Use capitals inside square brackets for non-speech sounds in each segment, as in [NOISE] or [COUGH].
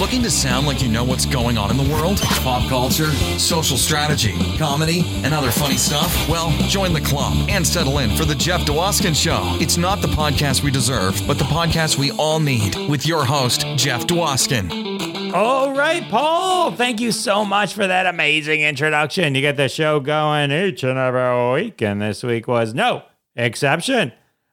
Looking to sound like you know what's going on in the world? Pop culture, social strategy, comedy, and other funny stuff? Well, join the club and settle in for The Jeff Dwoskin Show. It's not the podcast we deserve, but the podcast we all need with your host, Jeff Dwoskin. All right, Paul. Thank you so much for that amazing introduction. You get the show going each and every week, and this week was no exception.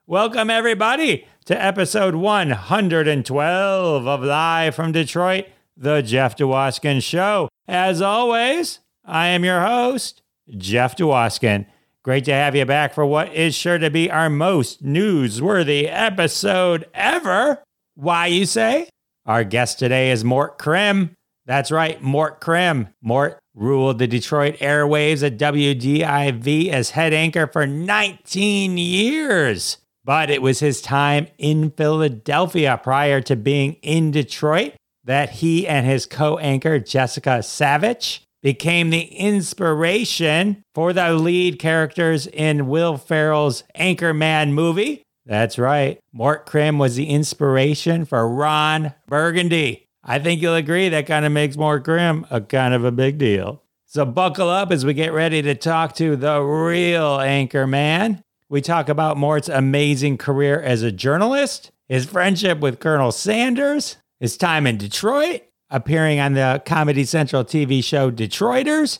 Welcome, everybody, to episode 112 of Live from Detroit, The Jeff Dwoskin Show. As always, I am your host, Jeff Dwoskin. Great to have you back for what is sure to be our most newsworthy episode ever. Why, you say? Our guest today is Mort Crim. That's right, Mort Crim. Mort ruled the Detroit airwaves at WDIV as head anchor for 19 years. But it was his time in Philadelphia prior to being in Detroit that he and his co anchor, Jessica Savage, became the inspiration for the lead characters in Will Ferrell's Anchorman movie. That's right. Mort Crim was the inspiration for Ron Burgundy. I think you'll agree that kind of makes Mort Crim a kind of a big deal. So buckle up as we get ready to talk to the real Anchorman. We talk about Mort's amazing career as a journalist, his friendship with Colonel Sanders, his time in Detroit, appearing on the Comedy Central TV show Detroiters,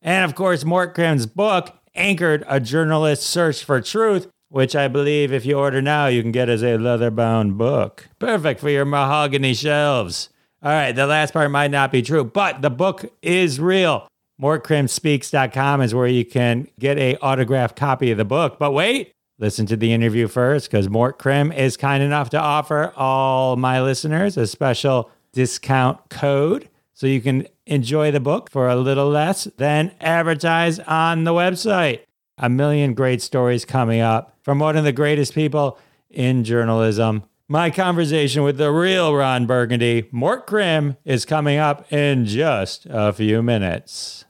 and of course, Mort Crim's book, Anchored A Journalist's Search for Truth, which I believe if you order now, you can get as a leather bound book. Perfect for your mahogany shelves. All right, the last part might not be true, but the book is real. MortCrimSpeaks.com is where you can get a autographed copy of the book. But wait, listen to the interview first because Mort Crim is kind enough to offer all my listeners a special discount code so you can enjoy the book for a little less than advertised on the website. A million great stories coming up from one of the greatest people in journalism. My conversation with the real Ron Burgundy, Mort Crim, is coming up in just a few minutes.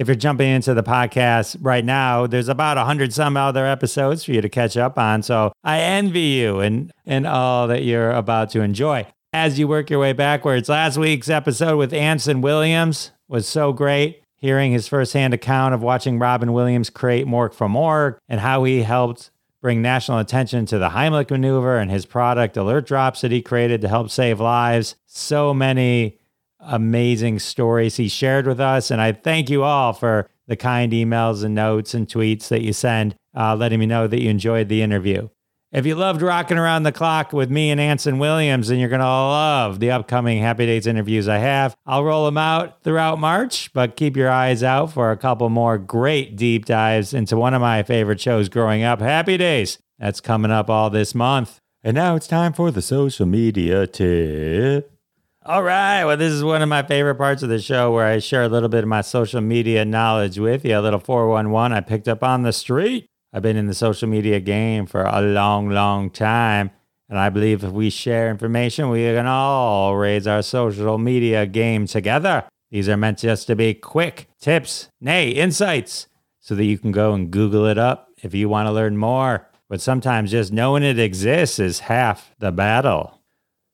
If you're jumping into the podcast right now, there's about a hundred some other episodes for you to catch up on. So I envy you and and all that you're about to enjoy. As you work your way backwards, last week's episode with Anson Williams was so great. Hearing his firsthand account of watching Robin Williams create Mork from Ork and how he helped bring national attention to the Heimlich maneuver and his product alert drops that he created to help save lives. So many amazing stories he shared with us. And I thank you all for the kind emails and notes and tweets that you send, uh, letting me know that you enjoyed the interview. If you loved rocking around the clock with me and Anson Williams, then you're going to love the upcoming Happy Days interviews I have. I'll roll them out throughout March, but keep your eyes out for a couple more great deep dives into one of my favorite shows growing up, Happy Days. That's coming up all this month. And now it's time for the social media tip. All right. Well, this is one of my favorite parts of the show where I share a little bit of my social media knowledge with you. A little 411 I picked up on the street. I've been in the social media game for a long, long time. And I believe if we share information, we can all raise our social media game together. These are meant just to be quick tips, nay, insights, so that you can go and Google it up if you want to learn more. But sometimes just knowing it exists is half the battle.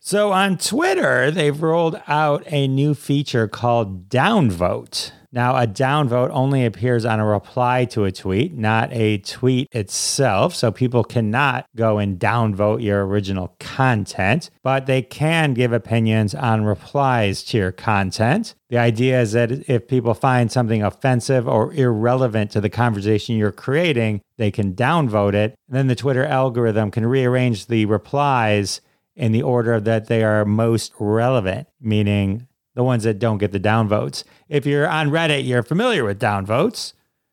So on Twitter, they've rolled out a new feature called downvote. Now, a downvote only appears on a reply to a tweet, not a tweet itself. So people cannot go and downvote your original content, but they can give opinions on replies to your content. The idea is that if people find something offensive or irrelevant to the conversation you're creating, they can downvote it. And then the Twitter algorithm can rearrange the replies in the order that they are most relevant, meaning the ones that don't get the downvotes. If you're on Reddit, you're familiar with downvotes.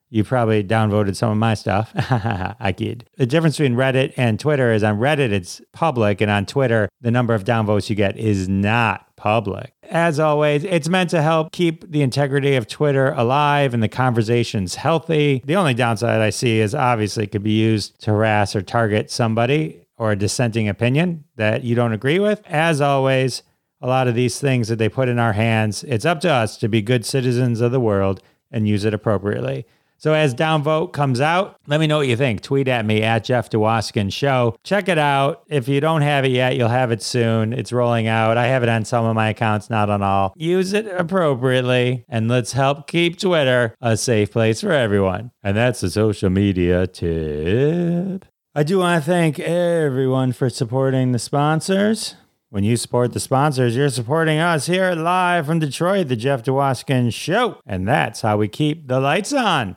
You probably downvoted some of my stuff. [LAUGHS] I kid. The difference between Reddit and Twitter is on Reddit, it's public, and on Twitter, the number of downvotes you get is not public. As always, it's meant to help keep the integrity of Twitter alive and the conversations healthy. The only downside I see is obviously it could be used to harass or target somebody or a dissenting opinion that you don't agree with. As always, a lot of these things that they put in our hands, it's up to us to be good citizens of the world and use it appropriately. So as downvote comes out, let me know what you think. Tweet at me at Jeff Dwoskin Show. Check it out. If you don't have it yet, you'll have it soon. It's rolling out. I have it on some of my accounts, not on all. Use it appropriately, and let's help keep Twitter a safe place for everyone. And that's the social media tip. I do want to thank everyone for supporting the sponsors. When you support the sponsors, you're supporting us here live from Detroit, the Jeff Dwoskin Show. And that's how we keep the lights on.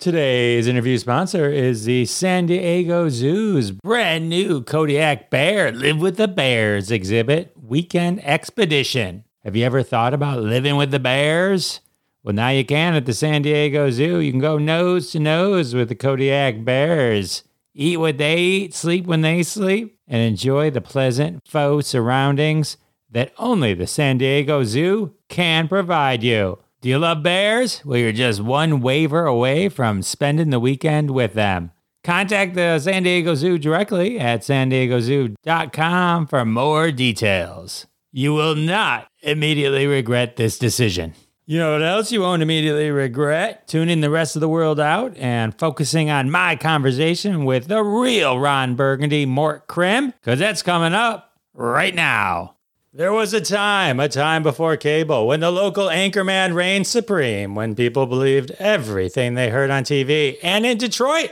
Today's interview sponsor is the San Diego Zoo's brand new Kodiak Bear Live with the Bears exhibit weekend expedition. Have you ever thought about living with the bears? Well, now you can at the San Diego Zoo. You can go nose to nose with the Kodiak Bears, eat what they eat, sleep when they sleep, and enjoy the pleasant faux surroundings that only the San Diego Zoo can provide you. Do you love bears? Well, you're just one waiver away from spending the weekend with them. Contact the San Diego Zoo directly at san diegozoo.com for more details. You will not immediately regret this decision. You know what else you won't immediately regret? Tuning the rest of the world out and focusing on my conversation with the real Ron Burgundy, Mort Crim, because that's coming up right now. There was a time, a time before cable, when the local anchorman reigned supreme, when people believed everything they heard on TV. And in Detroit,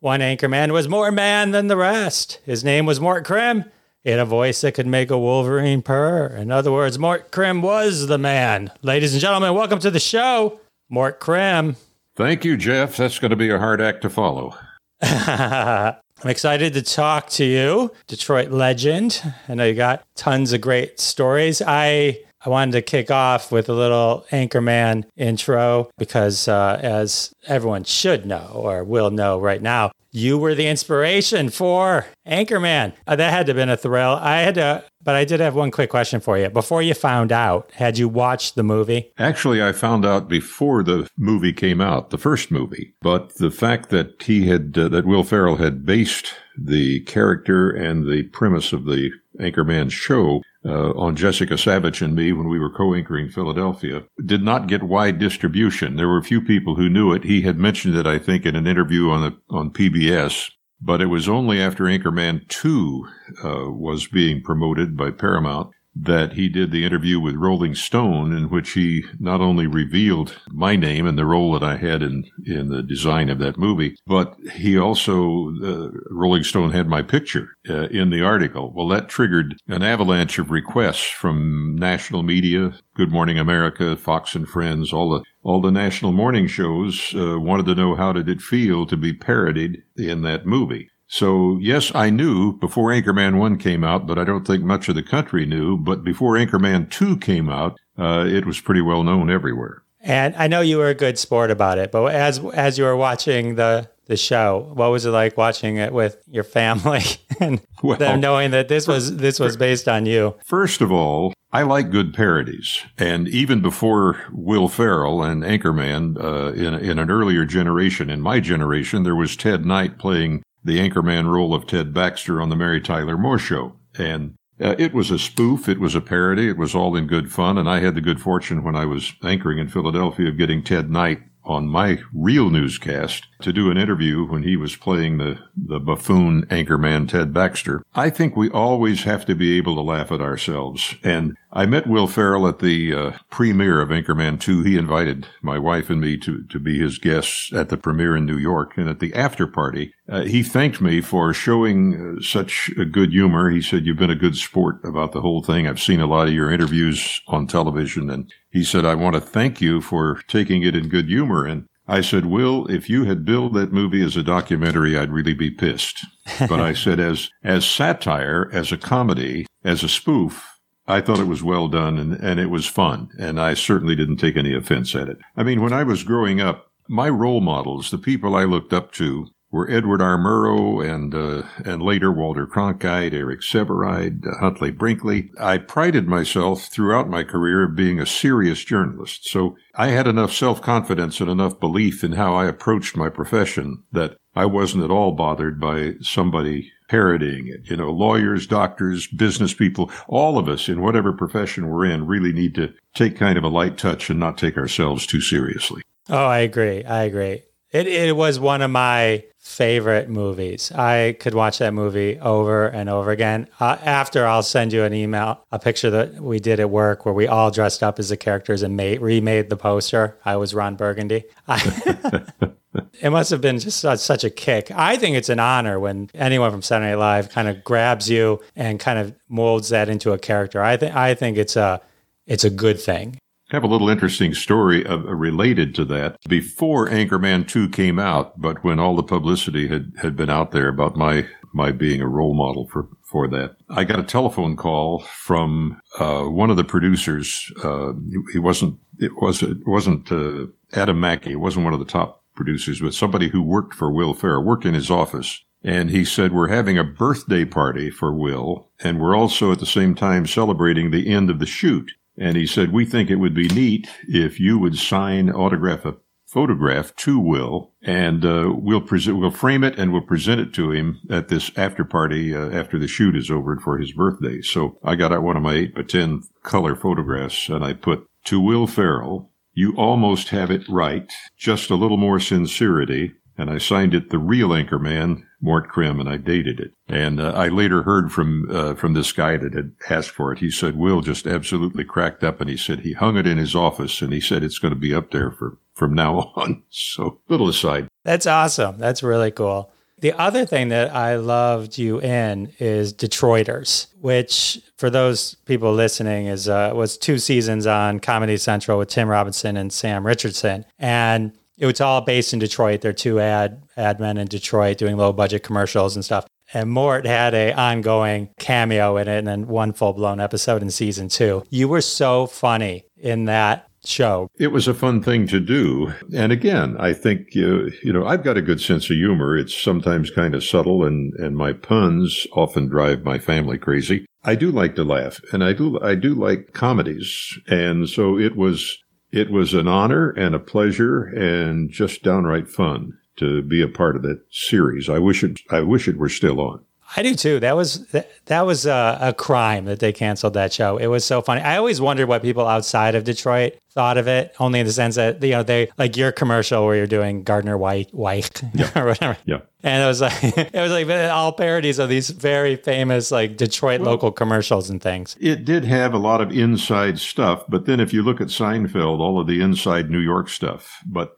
one anchorman was more man than the rest. His name was Mort Crim. He had a voice that could make a Wolverine purr. In other words, Mort Crim was the man. Ladies and gentlemen, welcome to the show, Mort Crim. Thank you, Jeff. That's going to be a hard act to follow. [LAUGHS] I'm excited to talk to you, Detroit legend. I know you got tons of great stories. I I wanted to kick off with a little Anchorman intro because, uh, as everyone should know or will know right now, you were the inspiration for Anchorman. Uh, that had to have been a thrill. I had to, but I did have one quick question for you. Before you found out, had you watched the movie? Actually, I found out before the movie came out, the first movie. But the fact that he had, uh, that Will Ferrell had based the character and the premise of the Anchorman show uh, on Jessica Savage and me when we were co-anchoring Philadelphia did not get wide distribution. There were a few people who knew it. He had mentioned it, I think, in an interview on the, on PBS. But it was only after Anchorman 2 uh, was being promoted by Paramount that he did the interview with Rolling Stone, in which he not only revealed my name and the role that I had in, in the design of that movie, but he also, uh, Rolling Stone had my picture uh, in the article. Well, that triggered an avalanche of requests from national media, Good Morning America, Fox and Friends, all the all the national morning shows uh, wanted to know how did it feel to be parodied in that movie. So, yes, I knew before Anchorman 1 came out, but I don't think much of the country knew. But before Anchorman 2 came out, uh, it was pretty well known everywhere. And I know you were a good sport about it, but as as you were watching the the show, what was it like watching it with your family [LAUGHS] and well, them knowing that this was this was based on you? First of all, I like good parodies, and even before Will Ferrell and Anchorman, uh, in in an earlier generation, in my generation, there was Ted Knight playing the anchorman role of Ted Baxter on the Mary Tyler Moore Show. And uh, it was a spoof. It was a parody. It was all in good fun. And I had the good fortune when I was anchoring in Philadelphia of getting Ted Knight on my real newscast to do an interview when he was playing the, the buffoon anchorman Ted Baxter. I think we always have to be able to laugh at ourselves. And I met Will Ferrell at the uh, premiere of Anchorman 2. He invited my wife and me to, to be his guests at the premiere in New York. And at the after party, uh, he thanked me for showing uh, such a good humor. He said, You've been a good sport about the whole thing. I've seen a lot of your interviews on television. And he said, I want to thank you for taking it in good humor. And I said, Will, if you had billed that movie as a documentary, I'd really be pissed. But I [LAUGHS] said, as, as satire, as a comedy, as a spoof, I thought it was well done and, and it was fun. And I certainly didn't take any offense at it. I mean, when I was growing up, my role models, the people I looked up to, were Edward R. Murrow and uh, and later Walter Cronkite, Eric Sevareid, uh, Huntley Brinkley. I prided myself throughout my career of being a serious journalist, so I had enough self confidence and enough belief in how I approached my profession that I wasn't at all bothered by somebody parodying it. You know, lawyers, doctors, business people, all of us in whatever profession we're in really need to take kind of a light touch and not take ourselves too seriously. Oh, I agree. I agree. It, it was one of my favorite movies. I could watch that movie over and over again. Uh, after, I'll send you an email, a picture that we did at work where we all dressed up as the characters and made, remade the poster. I was Ron Burgundy. I, [LAUGHS] it must have been just such, such a kick. I think it's an honor when anyone from Saturday Night Live kind of grabs you and kind of molds that into a character. I think I think it's a it's a good thing. I have a little interesting story of, uh, related to that. Before Anchorman 2 came out, but when all the publicity had, had been out there about my, my being a role model for, for that, I got a telephone call from, uh, one of the producers. Uh, he wasn't, it was, it wasn't, uh, Adam McKay. It wasn't one of the top producers, but somebody who worked for Will Ferrell, worked in his office. And he said, we're having a birthday party for Will, and we're also at the same time celebrating the end of the shoot. And he said, we think it would be neat if you would sign, autograph a photograph to Will, and uh, we'll we'll frame it and we'll present it to him at this after party uh, after the shoot is over for his birthday. So I got out one of my eight by ten color photographs, and I put to Will Ferrell. You almost have it right, just a little more sincerity. And I signed it the real Anchorman, Mort Crim, and I dated it. And uh, I later heard from uh, from this guy that had asked for it. He said Will just absolutely cracked up, and he said he hung it in his office, and he said it's going to be up there for from now [LAUGHS] on. So little aside. That's awesome. That's really cool. The other thing that I loved you in is Detroiters, which for those people listening is uh, was two seasons on Comedy Central with Tim Robinson and Sam Richardson, and it was all based in Detroit. They're two ad ad men in Detroit doing low budget commercials and stuff. And Mort had a ongoing cameo in it, and then one full blown episode in season two. You were so funny in that show. It was a fun thing to do. And again, I think, uh, you know, I've got a good sense of humor. It's sometimes kind of subtle and, and my puns often drive my family crazy. I do like to laugh and I do, I do like comedies. And so it was, it was an honor and a pleasure and just downright fun to be a part of that series. I wish it, I wish it were still on. I do too. That was that was a, a, crime that they canceled that show. It was so funny. I always wondered what people outside of Detroit thought of it, only in the sense that you know they like your commercial where you're doing Gardner White White yeah. [LAUGHS] or whatever. Yeah. And it was like [LAUGHS] it was like all parodies of these very famous like Detroit well, local commercials and things. It did have a lot of inside stuff, but then if you look at Seinfeld, all of the inside New York stuff, but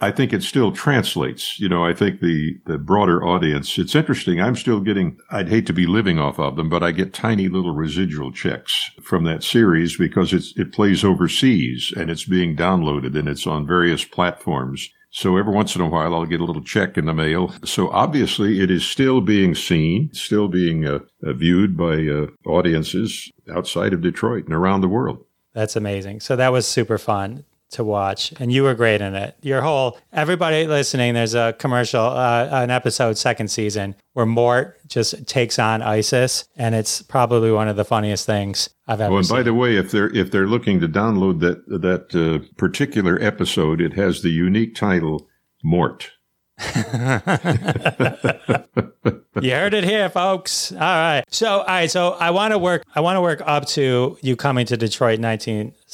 I think it still translates. You know, I think the, the broader audience, it's interesting. I'm still getting, I'd hate to be living off of them, but I get tiny little residual checks from that series because it's, it plays overseas and it's being downloaded and it's on various platforms. So every once in a while, I'll get a little check in the mail. So obviously, it is still being seen, still being uh, viewed by uh, audiences outside of Detroit and around the world. That's amazing. So that was super fun to watch, and you were great in it. Your whole everybody listening, there's a commercial, uh, an episode second season where Mort just takes on ISIS, and it's probably one of the funniest things I've ever. Oh, and seen. by the way, if they're if they're looking to download that that uh, particular episode, it has the unique title Mort. [LAUGHS] you heard it here, folks. All right. So, all right. So, I want to work. I want to work up to you coming to Detroit,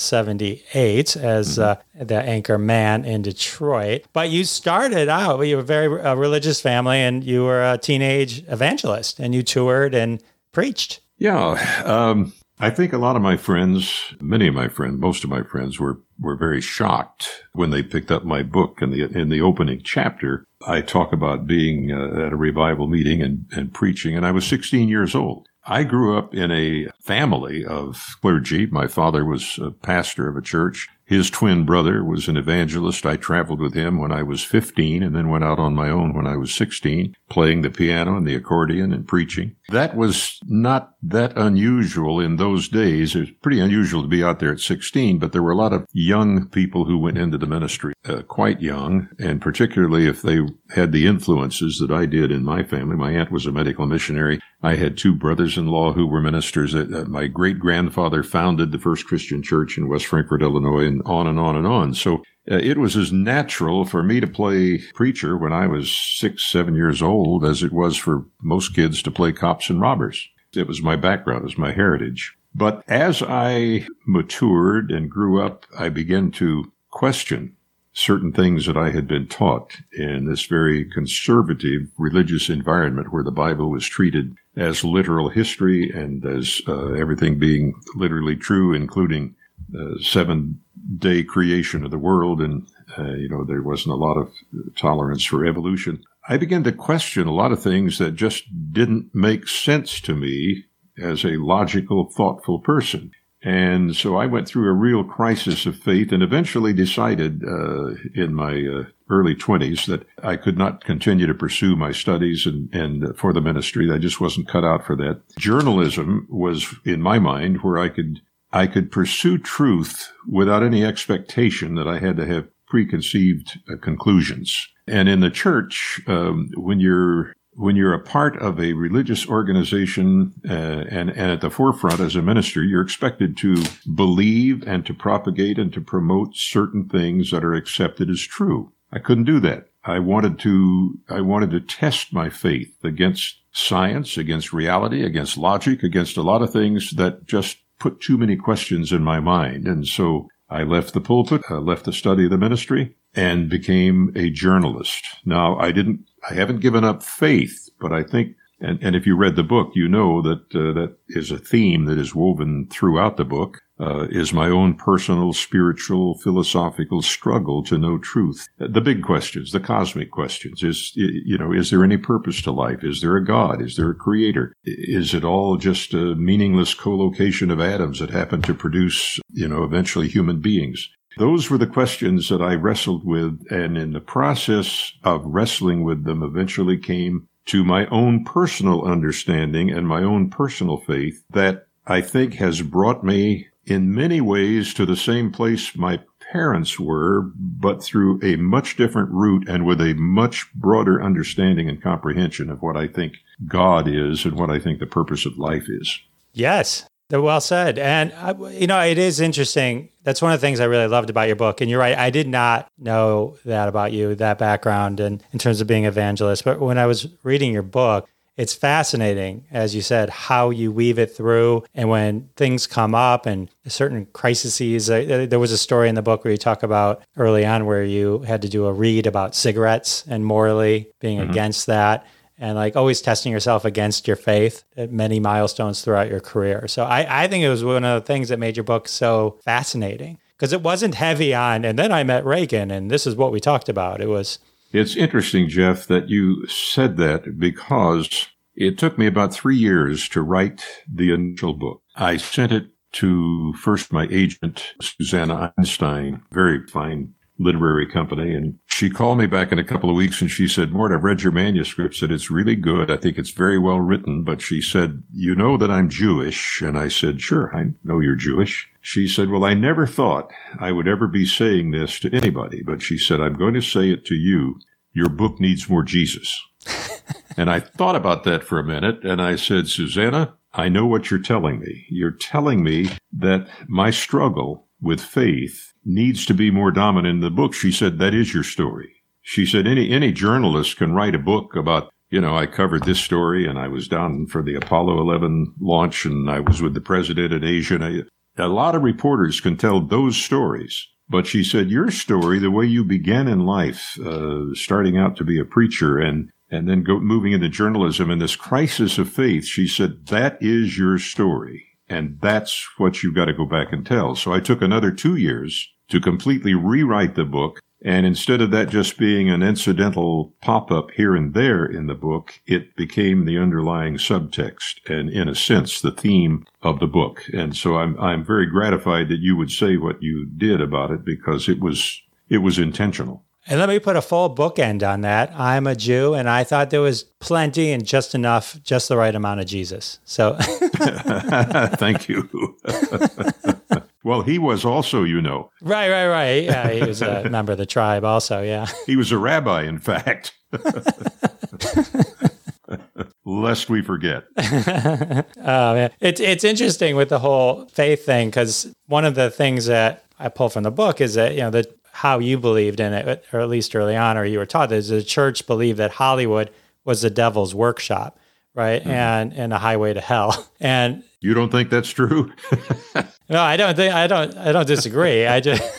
1978, as mm-hmm. uh, the anchor man in Detroit. But you started out. You were a very uh, religious family, and you were a teenage evangelist, and you toured and preached. Yeah. Um, I think a lot of my friends, many of my friends, most of my friends were, were very shocked when they picked up my book in the, in the opening chapter. I talk about being uh, at a revival meeting and, and preaching, and I was 16 years old. I grew up in a family of clergy. My father was a pastor of a church. His twin brother was an evangelist. I traveled with him when I was 15 and then went out on my own when I was 16, playing the piano and the accordion and preaching. That was not that unusual in those days. It was pretty unusual to be out there at 16, but there were a lot of young people who went into the ministry, uh, quite young, and particularly if they had the influences that I did in my family. My aunt was a medical missionary. I had two brothers-in-law who were ministers. My great-grandfather founded the first Christian church in West Frankfort, Illinois, and on and on and on. So uh, it was as natural for me to play preacher when I was six, seven years old as it was for most kids to play cops and robbers. It was my background, it was my heritage. But as I matured and grew up, I began to question certain things that I had been taught in this very conservative religious environment where the Bible was treated as literal history and as uh, everything being literally true, including the seven day creation of the world. And, uh, you know, there wasn't a lot of tolerance for evolution. I began to question a lot of things that just didn't make sense to me as a logical, thoughtful person. And so I went through a real crisis of faith and eventually decided uh, in my uh, early 20s that I could not continue to pursue my studies and, and for the ministry. I just wasn't cut out for that. Journalism was, in my mind, where I could I could pursue truth without any expectation that I had to have preconceived uh, conclusions. And in the church, um, when you're when you're a part of a religious organization uh, and, and at the forefront as a minister, you're expected to believe and to propagate and to promote certain things that are accepted as true. I couldn't do that. I wanted to, I wanted to test my faith against science, against reality, against logic, against a lot of things that just put too many questions in my mind. And so I left the pulpit, I left the study of the ministry and became a journalist. Now I didn't I haven't given up faith, but I think, and, and if you read the book, you know that uh, that is a theme that is woven throughout the book. Uh, is my own personal, spiritual, philosophical struggle to know truth. The big questions, the cosmic questions, is, you know, is there any purpose to life? Is there a God? Is there a creator? Is it all just a meaningless collocation of atoms that happen to produce, you know, eventually human beings? Those were the questions that I wrestled with, and in the process of wrestling with them, eventually came to my own personal understanding and my own personal faith that I think has brought me in many ways to the same place my parents were, but through a much different route and with a much broader understanding and comprehension of what I think God is and what I think the purpose of life is. Yes, they're well said. And, uh, you know, it is interesting. That's one of the things I really loved about your book. And you're right, I did not know that about you, that background, and in terms of being evangelist. But when I was reading your book, it's fascinating, as you said, how you weave it through. And when things come up and certain crises, uh, there was a story in the book where you talk about early on where you had to do a read about cigarettes and morally being mm-hmm. against that and like always testing yourself against your faith at many milestones throughout your career. So I, I think it was one of the things that made your book so fascinating because it wasn't heavy on, and then I met Reagan and this is what we talked about. It was. It's interesting, Jeff, that you said that because it took me about three years to write the initial book. I sent it to first my agent, Susanna Einstein, very fine literary company. And she called me back in a couple of weeks and she said, Mort, I've read your manuscript, said it's really good. I think it's very well written. But she said, you know that I'm Jewish. And I said, sure, I know you're Jewish. She said, well, I never thought I would ever be saying this to anybody. But she said, I'm going to say it to you. Your book needs more Jesus. [LAUGHS] and I thought about that for a minute and I said, Susanna, I know what you're telling me. You're telling me that my struggle with faith needs to be more dominant in the book. She said, that is your story. She said, any, any journalist can write a book about, you know, I covered this story and I was down for the Apollo 11 launch and I was with the president in Asia. And I, a lot of reporters can tell those stories. But she said, your story, the way you began in life, uh, starting out to be a preacher and, and then go, moving into journalism and this crisis of faith, she said, that is your story. And that's what you've got to go back and tell. So I took another two years to completely rewrite the book. And instead of that just being an incidental pop up here and there in the book, it became the underlying subtext and, in a sense, the theme of the book. And so I'm, I'm very gratified that you would say what you did about it because it was, it was intentional. And let me put a full bookend on that. I'm a Jew, and I thought there was plenty and just enough, just the right amount of Jesus. So, [LAUGHS] [LAUGHS] thank you. [LAUGHS] well, he was also, you know. Right, right, right. Yeah, he was a member of the tribe, also. Yeah, he was a rabbi, in fact. Lest we forget. oh man, it's it's interesting with the whole faith thing because one of the things that I pull from the book is that you know the how you believed in it, or at least early on, or you were taught that the church believed that Hollywood was the devil's workshop, right? Mm-hmm. And and a highway to hell. [LAUGHS] And You don't think that's true? [LAUGHS] no, I don't think I don't I don't disagree. I just [LAUGHS]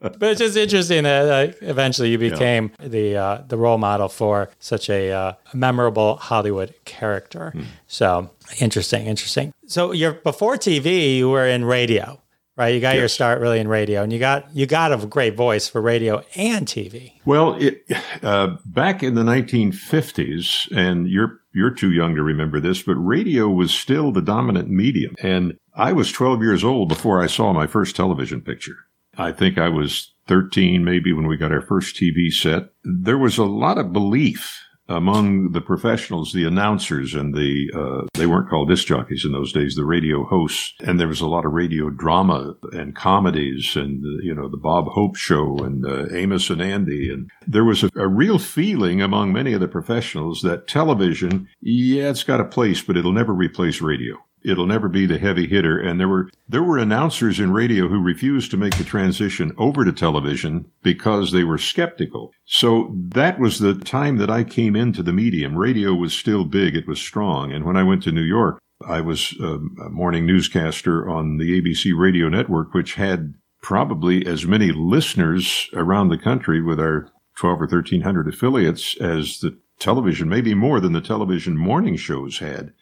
but it's just interesting that uh, eventually you became yeah. the uh, the role model for such a uh, memorable Hollywood character. Hmm. So interesting, interesting. So you're before TV, you were in radio, right? You got yes. your start really in radio, and you got you got a great voice for radio and TV. Well, it, uh, back in the 1950s, and you're you're too young to remember this, but radio was still the dominant medium, and I was 12 years old before I saw my first television picture. I think I was 13 maybe when we got our first TV set. There was a lot of belief among the professionals, the announcers and the, uh, they weren't called disc jockeys in those days, the radio hosts. And there was a lot of radio drama and comedies and, uh, you know, the Bob Hope show and uh, Amos and Andy. And there was a, a real feeling among many of the professionals that television, yeah, it's got a place, but it'll never replace radio it'll never be the heavy hitter. And there were there were announcers in radio who refused to make the transition over to television because they were skeptical. So that was the time that I came into the medium. Radio was still big; it was strong. And when I went to New York, I was um, a morning newscaster on the ABC radio network, which had probably as many listeners around the country with our 12 or 1300 affiliates as the television, maybe more than the television morning shows had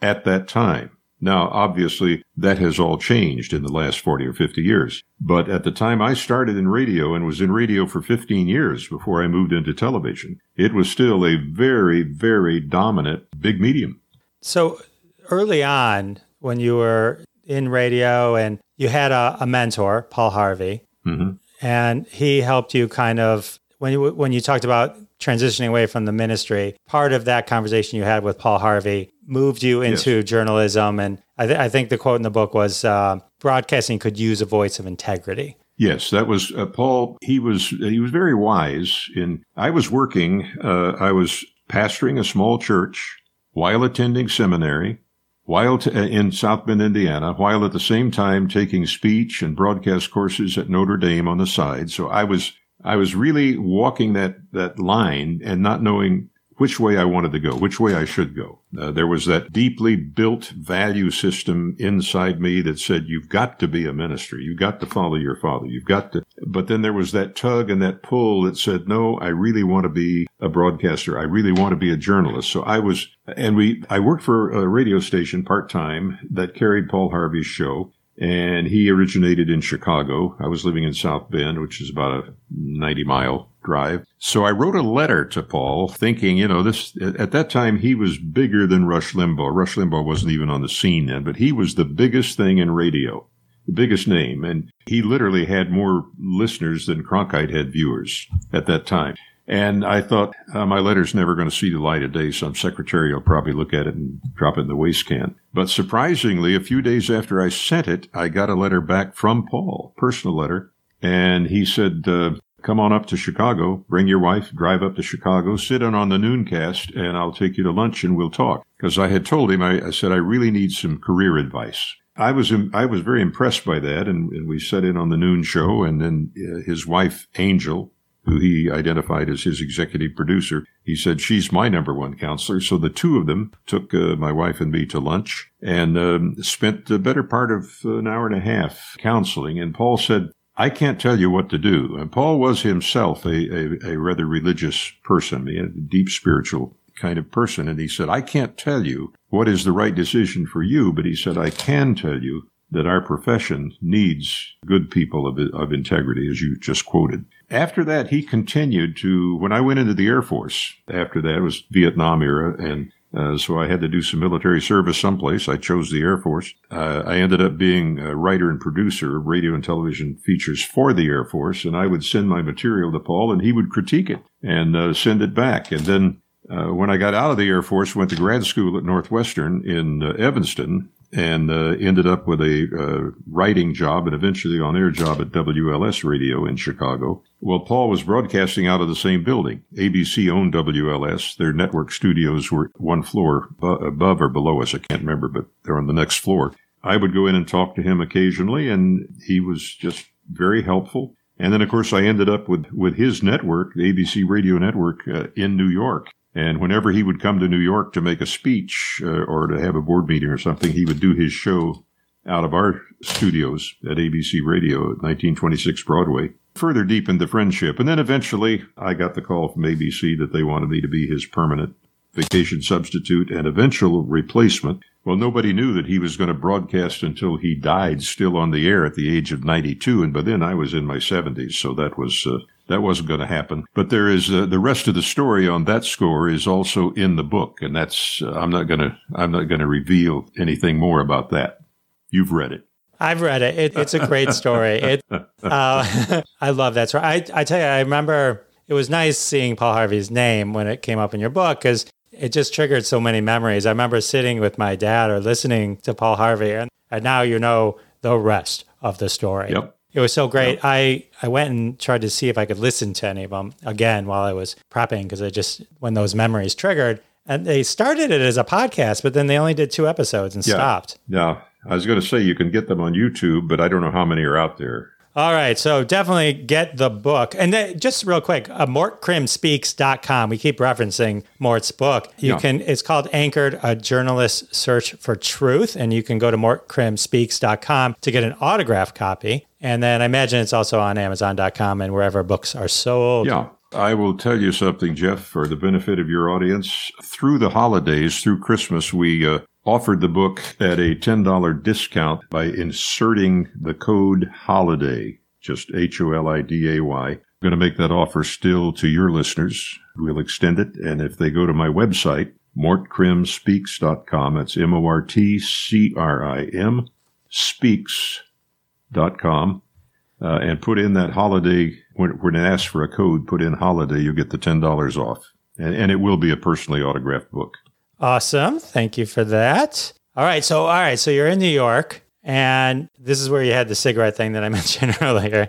at that time. Now, obviously, that has all changed in the last 40 or 50 years. But at the time I started in radio and was in radio for 15 years before I moved into television, it was still a very, very dominant big medium. So early on, when you were in radio and you had a, a mentor, Paul Harvey, mm-hmm. and he helped you kind of when you when you talked about transitioning away from the ministry, part of that conversation you had with Paul Harvey moved you into yes. journalism. And I, th- I, think the quote in the book was uh, broadcasting could use a voice of integrity. Yes, that was uh, Paul. He was he was very wise. In I was working, uh, I was pastoring a small church while attending seminary, while t- uh, in South Bend, Indiana, while at the same time taking speech and broadcast courses at Notre Dame on the side. So I was I was really walking that, that line and not knowing which way I wanted to go, which way I should go. Uh, there was that deeply built value system inside me that said, you've got to be a minister. You've got to follow your father. You've got to. But then there was that tug and that pull that said, no, I really want to be a broadcaster. I really want to be a journalist. So I was, and we, I worked for a radio station part time that carried Paul Harvey's show and he originated in Chicago. I was living in South Bend, which is about a 90 mile drive. So I wrote a letter to Paul thinking, you know, this, at that time he was bigger than Rush Limbaugh. Rush Limbaugh wasn't even on the scene then, but he was the biggest thing in radio, the biggest name. And he literally had more listeners than Cronkite had viewers at that time. And I thought, uh, my letter's never going to see the light of day. Some secretary will probably look at it and drop it in the waste can. But surprisingly, a few days after I sent it, I got a letter back from Paul, personal letter. And he said, uh, come on up to Chicago, bring your wife, drive up to Chicago, sit in on the nooncast, and I'll take you to lunch and we'll talk. Because I had told him, I, I, said, I really need some career advice. I was I was very impressed by that, and, and we sat in on the noon show, and then uh, his wife Angel who he identified as his executive producer. He said, she's my number one counselor. So the two of them took uh, my wife and me to lunch and um, spent the better part of an hour and a half counseling. And Paul said, I can't tell you what to do. And Paul was himself a, a, a rather religious person, a deep spiritual kind of person. And he said, I can't tell you what is the right decision for you, but he said, I can tell you that our profession needs good people of, of integrity, as you just quoted. After that, he continued to, when I went into the Air Force, after that, was Vietnam era, and uh, so I had to do some military service someplace. I chose the Air Force. Uh, I ended up being a writer and producer of radio and television features for the Air Force, and I would send my material to Paul, and he would critique it and uh, send it back. And then uh, when I got out of the Air Force, went to grad school at Northwestern in uh, Evanston, and uh, ended up with a writing job and eventually on air job at WLS Radio in Chicago. Well, Paul was broadcasting out of the same building. ABC owned WLS. Their network studios were one floor above or below us. I can't remember, but they're on the next floor. I would go in and talk to him occasionally, and he was just very helpful. And then, of course, I ended up with, with his network, the ABC radio network uh, in New York. And whenever he would come to New York to make a speech uh, or to have a board meeting or something, he would do his show out of our studios at ABC Radio at 1926 Broadway. Further deepened the friendship. And then eventually I got the call from ABC that they wanted me to be his permanent vacation substitute and eventual replacement. Well, nobody knew that he was going to broadcast until he died still on the air at the age of 92. And by then I was in my 70s. So that was, uh, that wasn't going to happen. But there is uh, the rest of the story on that score is also in the book, and that's uh, I'm not going to I'm not going to reveal anything more about that. You've read it. I've read it. it it's a great story. It, [LAUGHS] uh, [LAUGHS] I love that story. I, I tell you, I remember it was nice seeing Paul Harvey's name when it came up in your book because it just triggered so many memories. I remember sitting with my dad or listening to Paul Harvey, and, and now you know the rest of the story. Yep. It was so great. Yep. I, I went and tried to see if I could listen to any of them again while I was prepping because I just, when those memories triggered, and they started it as a podcast, but then they only did two episodes and yeah. stopped. Yeah. I was going to say you can get them on YouTube, but I don't know how many are out there. All right. So definitely get the book. And then just real quick, uh, mortcrimspeaks.com. We keep referencing Mort's book. You yeah. can, it's called Anchored, a journalist's search for truth. And you can go to mortcrimspeaks.com to get an autograph copy. And then I imagine it's also on amazon.com and wherever books are sold. Yeah. I will tell you something, Jeff, for the benefit of your audience. Through the holidays, through Christmas, we uh, offered the book at a $10 discount by inserting the code HOLIDAY, just H O L I D A Y. I'm going to make that offer still to your listeners. We'll extend it. And if they go to my website, mortcrimspeaks.com, that's M O R T C R I M, speaks.com, uh, and put in that holiday, when, when it asks for a code, put in holiday, you'll get the $10 off. And, and it will be a personally autographed book. Awesome. Thank you for that. All right. So, all right. So you're in New York, and this is where you had the cigarette thing that I [LAUGHS] mentioned earlier.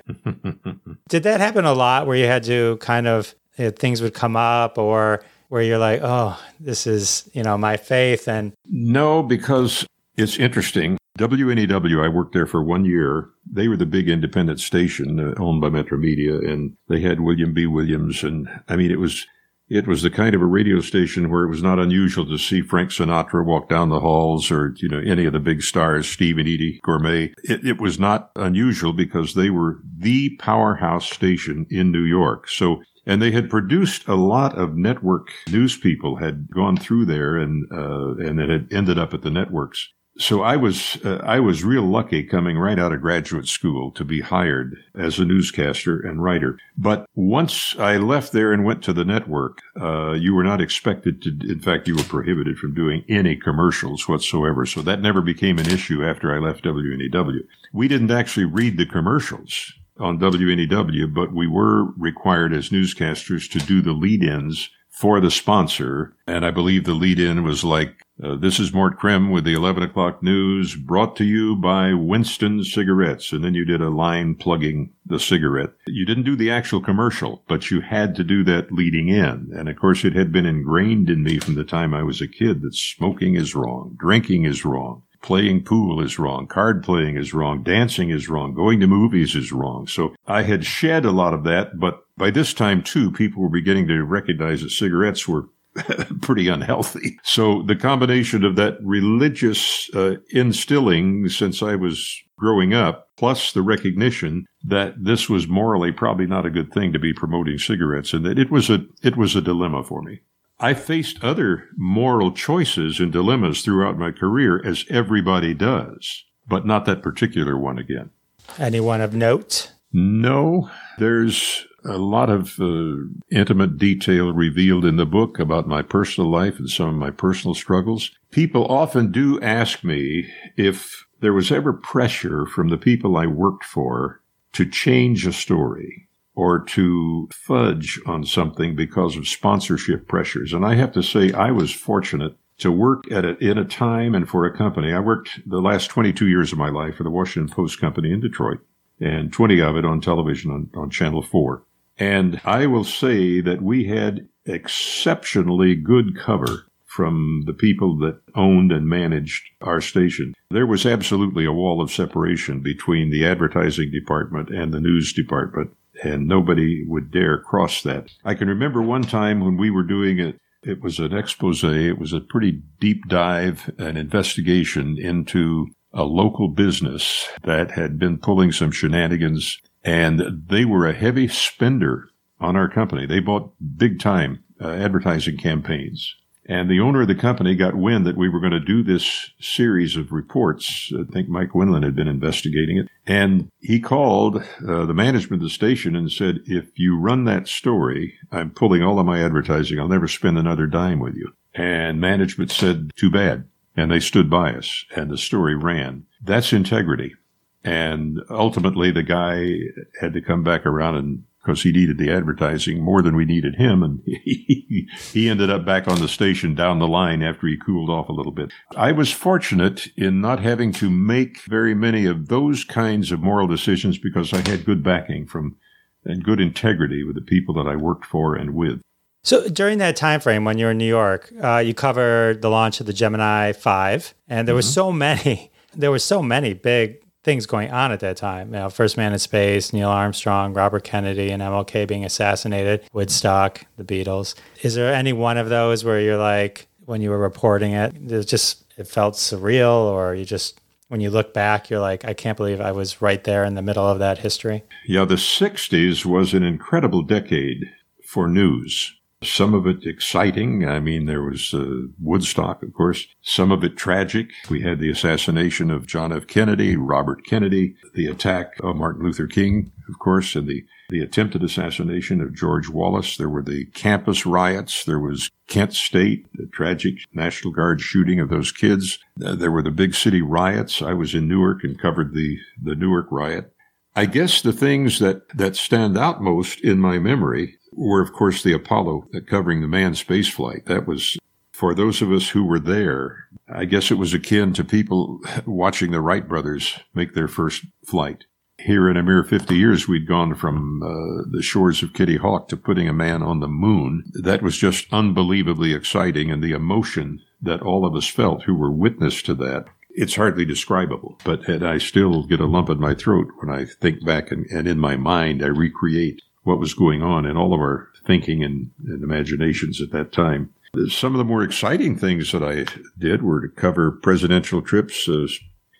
[LAUGHS] Did that happen a lot where you had to kind of, you know, things would come up or where you're like, oh, this is, you know, my faith? And no, because it's interesting. WNEW, I worked there for one year. They were the big independent station uh, owned by Metro Media, and they had William B. Williams. And I mean, it was it was the kind of a radio station where it was not unusual to see Frank Sinatra walk down the halls or, you know, any of the big stars, Steve and Eydie Gormé. It, it was not unusual because they were the powerhouse station in New York. So and they had produced a lot of network news people had gone through there and uh, and it had ended up at the networks so I was uh, I was real lucky coming right out of graduate school to be hired as a newscaster and writer. But once I left there and went to the network, uh, you were not expected to. In fact, you were prohibited from doing any commercials whatsoever. So that never became an issue after I left WNEW. We didn't actually read the commercials on WNEW, but we were required as newscasters to do the lead-ins for the sponsor. And I believe the lead in was like, uh, this is Mort Crim with the 11 o'clock news brought to you by Winston Cigarettes. And then you did a line plugging the cigarette. You didn't do the actual commercial, but you had to do that leading in. And of course, it had been ingrained in me from the time I was a kid that smoking is wrong, drinking is wrong. Playing pool is wrong. Card playing is wrong. Dancing is wrong. Going to movies is wrong. So I had shed a lot of that, but by this time too, people were beginning to recognize that cigarettes were [LAUGHS] pretty unhealthy. So the combination of that religious uh, instilling since I was growing up, plus the recognition that this was morally probably not a good thing to be promoting cigarettes, and that it was a it was a dilemma for me. I faced other moral choices and dilemmas throughout my career, as everybody does, but not that particular one again. Anyone of note? No, there's a lot of uh, intimate detail revealed in the book about my personal life and some of my personal struggles. People often do ask me if there was ever pressure from the people I worked for to change a story or to fudge on something because of sponsorship pressures. And I have to say, I was fortunate to work at a, in a time and for a company. I worked the last 22 years of my life for the Washington Post Company in Detroit and 20 of it on television on, on Channel 4. And I will say that we had exceptionally good cover from the people that owned and managed our station. There was absolutely a wall of separation between the advertising department and the news department and nobody would dare cross that. I can remember one time when we were doing it. It was an expose. It was a pretty deep dive, an investigation into a local business that had been pulling some shenanigans and they were a heavy spender on our company. They bought big time uh, advertising campaigns. And the owner of the company got wind that we were going to do this series of reports. I think Mike Wendland had been investigating it. And he called uh, the management of the station and said, if you run that story, I'm pulling all of my advertising. I'll never spend another dime with you. And management said, too bad. And they stood by us and the story ran. That's integrity. And ultimately the guy had to come back around and because he needed the advertising more than we needed him. And [LAUGHS] he, he ended up back on the station down the line after he cooled off a little bit. I was fortunate in not having to make very many of those kinds of moral decisions because I had good backing from and good integrity with the people that I worked for and with. So during that time frame when you were in New York, uh, you covered the launch of the Gemini 5 and there mm-hmm. was so many [LAUGHS] there were so many big things going on at that time. You know, first man in space, Neil Armstrong, Robert Kennedy, and MLK being assassinated, Woodstock, the Beatles. Is there any one of those where you're like, when you were reporting it, it just it felt surreal, or you just when you look back, you're like, I can't believe I was right there in the middle of that history. Yeah, the '60s was an incredible decade for news. Some of it exciting. I mean, there was uh, Woodstock, of course. Some of it tragic. We had the assassination of John F. Kennedy, Robert Kennedy, the attack of Martin Luther King, of course, and the, the attempted assassination of George Wallace. There were the campus riots. There was Kent State, the tragic National Guard shooting of those kids. There were the big city riots. I was in Newark and covered the, the Newark riot. I guess the things that, that stand out most in my memory were, of course, the Apollo covering the manned space flight. That was, for those of us who were there, I guess it was akin to people [LAUGHS] watching the Wright brothers make their first flight. Here in a mere 50 years, we'd gone from uh, the shores of Kitty Hawk to putting a man on the moon. That was just unbelievably exciting, and the emotion that all of us felt who were witness to that it's hardly describable, but I still get a lump in my throat when I think back and, and in my mind I recreate what was going on in all of our thinking and, and imaginations at that time. Some of the more exciting things that I did were to cover presidential trips, uh,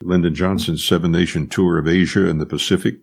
Lyndon Johnson's seven nation tour of Asia and the Pacific.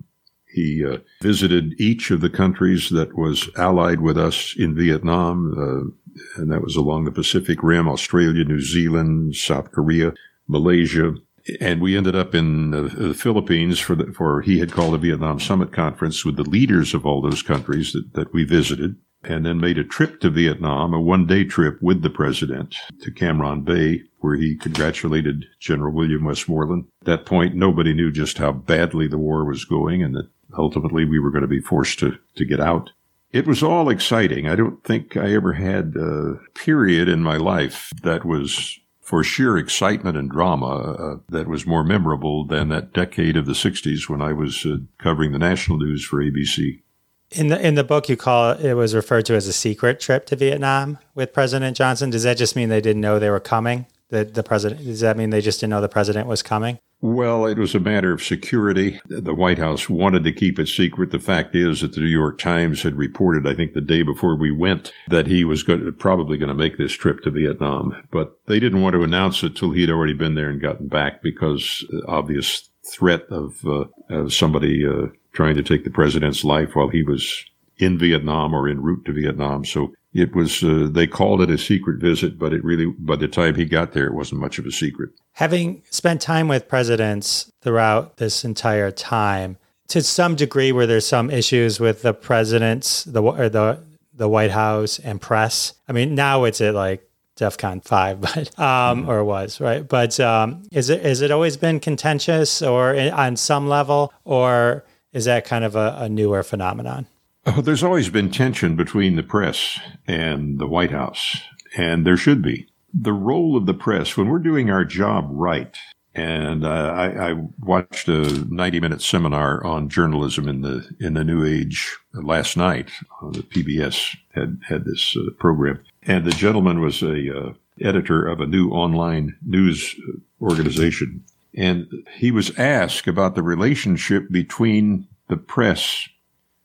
He uh, visited each of the countries that was allied with us in Vietnam, uh, and that was along the Pacific Rim, Australia, New Zealand, South Korea, Malaysia, and we ended up in the Philippines for the, for he had called a Vietnam Summit conference with the leaders of all those countries that, that we visited, and then made a trip to Vietnam, a one day trip with the president to Cam Ranh Bay, where he congratulated General William Westmoreland. At that point, nobody knew just how badly the war was going, and that ultimately we were going to be forced to to get out. It was all exciting. I don't think I ever had a period in my life that was for sheer excitement and drama uh, that was more memorable than that decade of the 60s when I was uh, covering the national news for ABC. In the in the book, you call it, it was referred to as a secret trip to Vietnam with President Johnson. Does that just mean they didn't know they were coming? That the president does that mean they just didn't know the president was coming? Well, it was a matter of security. The White House wanted to keep it secret. The fact is that the New York Times had reported, I think the day before we went, that he was going probably going to make this trip to Vietnam. But they didn't want to announce it till he'd already been there and gotten back because obvious threat of, uh, of somebody uh, trying to take the president's life while he was in Vietnam or en route to Vietnam. So it was, uh, they called it a secret visit, but it really, by the time he got there, it wasn't much of a secret. Having spent time with presidents throughout this entire time, to some degree, where there's some issues with the presidents, the, or the, the White House and press. I mean, now it's at like DEFCON five, [LAUGHS] but um, mm-hmm. or was right. But um, is it is it always been contentious or on some level, or is that kind of a, a newer phenomenon? Oh, there's always been tension between the press and the White House, and there should be. The role of the press, when we're doing our job right, and uh, I, I, watched a 90 minute seminar on journalism in the in the New Age last night. Uh, the PBS had had this uh, program, and the gentleman was a uh, editor of a new online news organization, and he was asked about the relationship between the press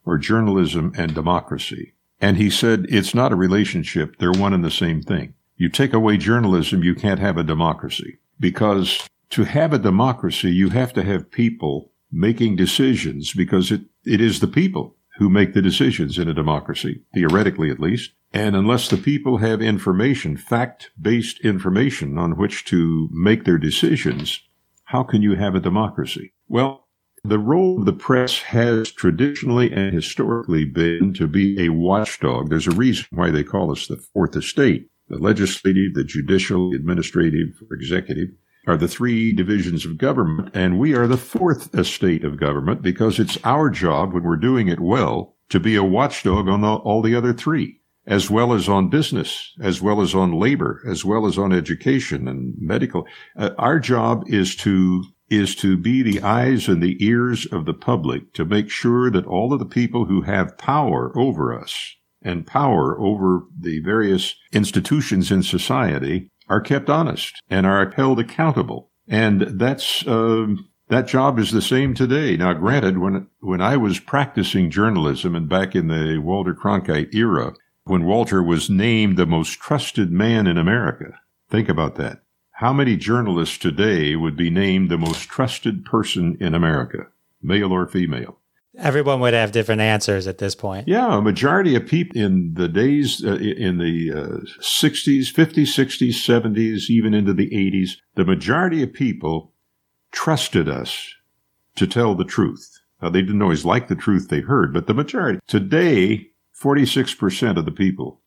or journalism and democracy. And he said, it's not a relationship. They're one and the same thing. You take away journalism, you can't have a democracy because to have a democracy, you have to have people making decisions because it, it is the people who make the decisions in a democracy, theoretically at least. And unless the people have information, fact based information on which to make their decisions, how can you have a democracy? Well, the role of the press has traditionally and historically been to be a watchdog. There's a reason why they call us the fourth estate. The legislative, the judicial, the administrative, executive are the three divisions of government, and we are the fourth estate of government because it's our job when we're doing it well to be a watchdog on all the other three, as well as on business, as well as on labor, as well as on education and medical. Uh, our job is to is to be the eyes and the ears of the public to make sure that all of the people who have power over us and power over the various institutions in society are kept honest and are held accountable. And that's, uh, that job is the same today. Now, granted, when, when I was practicing journalism and back in the Walter Cronkite era, when Walter was named the most trusted man in America, think about that. How many journalists today would be named the most trusted person in America, male or female? Everyone would have different answers at this point. Yeah, a majority of people in the days uh, in the uh, 60s, 50s, 60s, 70s, even into the 80s, the majority of people trusted us to tell the truth. Now, they didn't always like the truth they heard, but the majority. Today, 46% of the people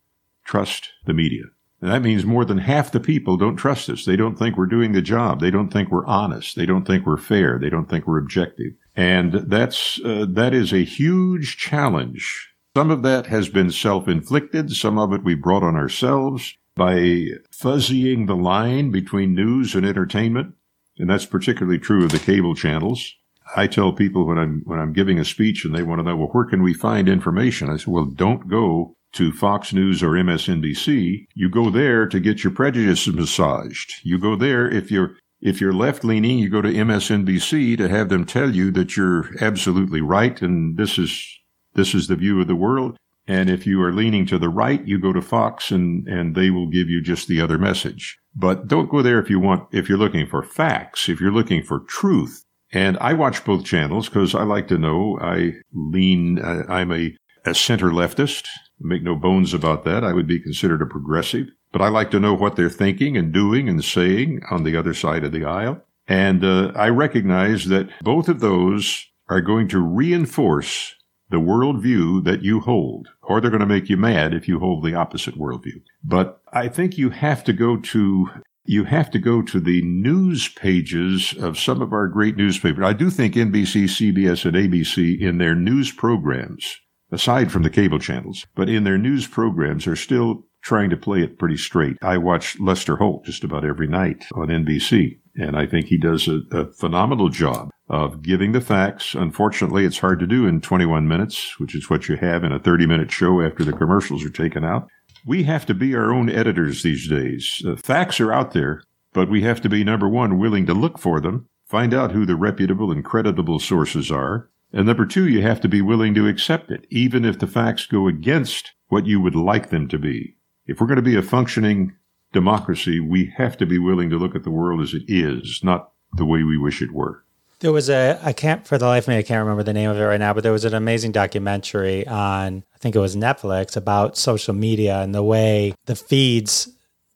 trust the media. And that means more than half the people don't trust us. They don't think we're doing the job. They don't think we're honest. They don't think we're fair. They don't think we're objective. And that's, uh, that is a huge challenge. Some of that has been self-inflicted. Some of it we brought on ourselves by fuzzying the line between news and entertainment. And that's particularly true of the cable channels. I tell people when I'm, when I'm giving a speech and they want to know, well, where can we find information? I say, well, don't go to Fox News or MSNBC. You go there to get your prejudices massaged. You go there if you're if you're left leaning, you go to MSNBC to have them tell you that you're absolutely right and this is this is the view of the world. And if you are leaning to the right, you go to Fox and, and they will give you just the other message. But don't go there if you want, if you're looking for facts, if you're looking for truth. And I watch both channels because I like to know I lean, I'm a, a center leftist. Make no bones about that. I would be considered a progressive. But I like to know what they're thinking and doing and saying on the other side of the aisle. And uh, I recognize that both of those are going to reinforce the worldview that you hold, or they're going to make you mad if you hold the opposite worldview. But I think you have to go to you have to go to the news pages of some of our great newspapers. I do think NBC, CBS, and ABC in their news programs, aside from the cable channels, but in their news programs are still trying to play it pretty straight. I watch Lester Holt just about every night on NBC, and I think he does a, a, phenomenal job of giving the facts. Unfortunately, it's hard to do in 21 minutes, which is what you have in a 30 minute show after the commercials are taken out. We have to be our own editors these days. Facts are out there, but we have to be number one, willing to look for them, find out who the reputable and creditable sources are. And number two, you have to be willing to accept it, even if the facts go against what you would like them to be if we're going to be a functioning democracy, we have to be willing to look at the world as it is, not the way we wish it were. There was a, I can't, for the life of me, I can't remember the name of it right now, but there was an amazing documentary on, I think it was Netflix, about social media and the way the feeds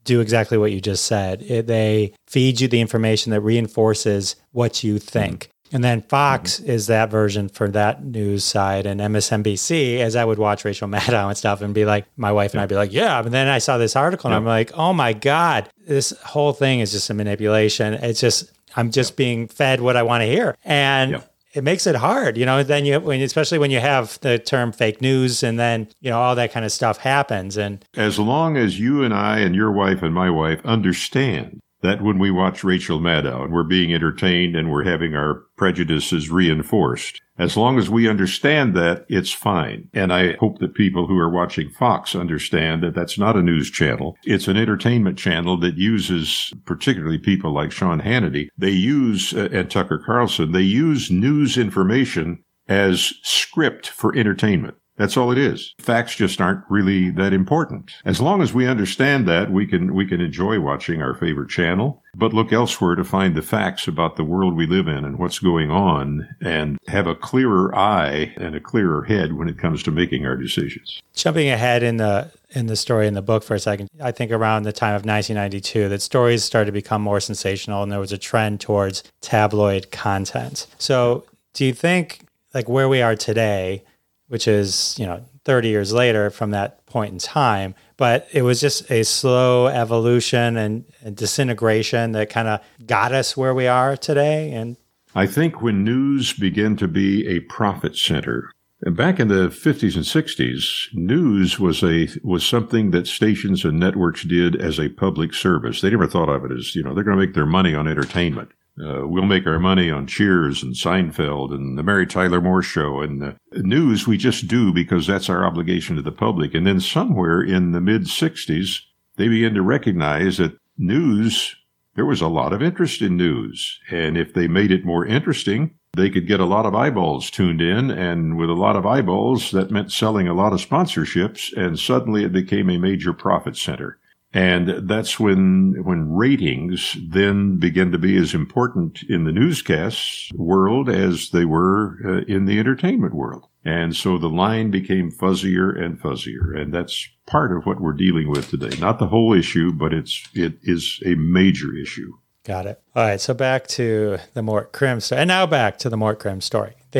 do exactly what you just said. It, they feed you the information that reinforces what you think. And then Fox mm-hmm. is that version for that news side, and MSNBC, as I would watch Rachel [LAUGHS] Maddow and stuff, and be like, my wife and I'd be like, yeah. But then I saw this article, and I'm like, oh my god, this whole thing is just a manipulation. It's just I'm just being fed what I want to hear, and. It makes it hard, you know. Then you, when, especially when you have the term fake news, and then you know all that kind of stuff happens. And as long as you and I and your wife and my wife understand that when we watch Rachel Maddow and we're being entertained and we're having our prejudices reinforced. As long as we understand that, it's fine. And I hope that people who are watching Fox understand that that's not a news channel. It's an entertainment channel that uses, particularly people like Sean Hannity, they use, uh, and Tucker Carlson, they use news information as script for entertainment. That's all it is. Facts just aren't really that important. As long as we understand that, we can we can enjoy watching our favorite channel, but look elsewhere to find the facts about the world we live in and what's going on and have a clearer eye and a clearer head when it comes to making our decisions. Jumping ahead in the in the story in the book for a second, I think around the time of 1992 that stories started to become more sensational and there was a trend towards tabloid content. So, do you think like where we are today which is, you know, 30 years later from that point in time. But it was just a slow evolution and, and disintegration that kind of got us where we are today. And I think when news began to be a profit center, Back in the 50s and 60s, news was a was something that stations and networks did as a public service. They never thought of it as, you know, they're going to make their money on entertainment. Uh, we'll make our money on Cheers and Seinfeld and the Mary Tyler Moore Show and the news. We just do because that's our obligation to the public. And then somewhere in the mid 60s, they began to recognize that news, there was a lot of interest in news. And if they made it more interesting, they could get a lot of eyeballs tuned in. And with a lot of eyeballs, that meant selling a lot of sponsorships. And suddenly it became a major profit center. And that's when, when ratings then begin to be as important in the newscast world as they were uh, in the entertainment world. And so the line became fuzzier and fuzzier. And that's part of what we're dealing with today. Not the whole issue, but it's, it is a major issue. Got it. All right. So back to the Mort Crim story. And now back to the Mort Crim story. [LAUGHS]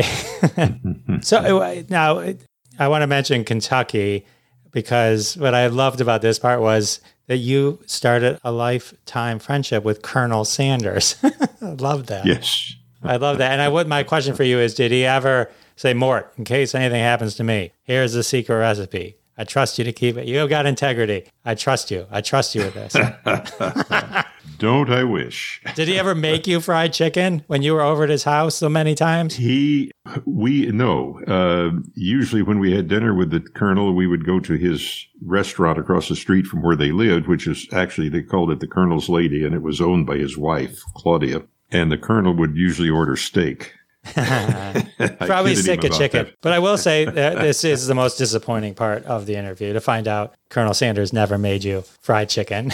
so uh, now I want to mention Kentucky because what I loved about this part was that you started a lifetime friendship with Colonel Sanders. [LAUGHS] I love that. Yes. I love that. And I would my question for you is did he ever say, Mort, in case anything happens to me, here's the secret recipe. I trust you to keep it. You've got integrity. I trust you. I trust you with this. [LAUGHS] [LAUGHS] Don't I wish? Did he ever make you fried chicken when you were over at his house so many times? He, we, no. Uh, usually when we had dinner with the colonel, we would go to his restaurant across the street from where they lived, which is actually, they called it the colonel's lady, and it was owned by his wife, Claudia. And the colonel would usually order steak. [LAUGHS] [LAUGHS] Probably sick of chicken. That. But I will say [LAUGHS] this is the most disappointing part of the interview to find out Colonel Sanders never made you fried chicken.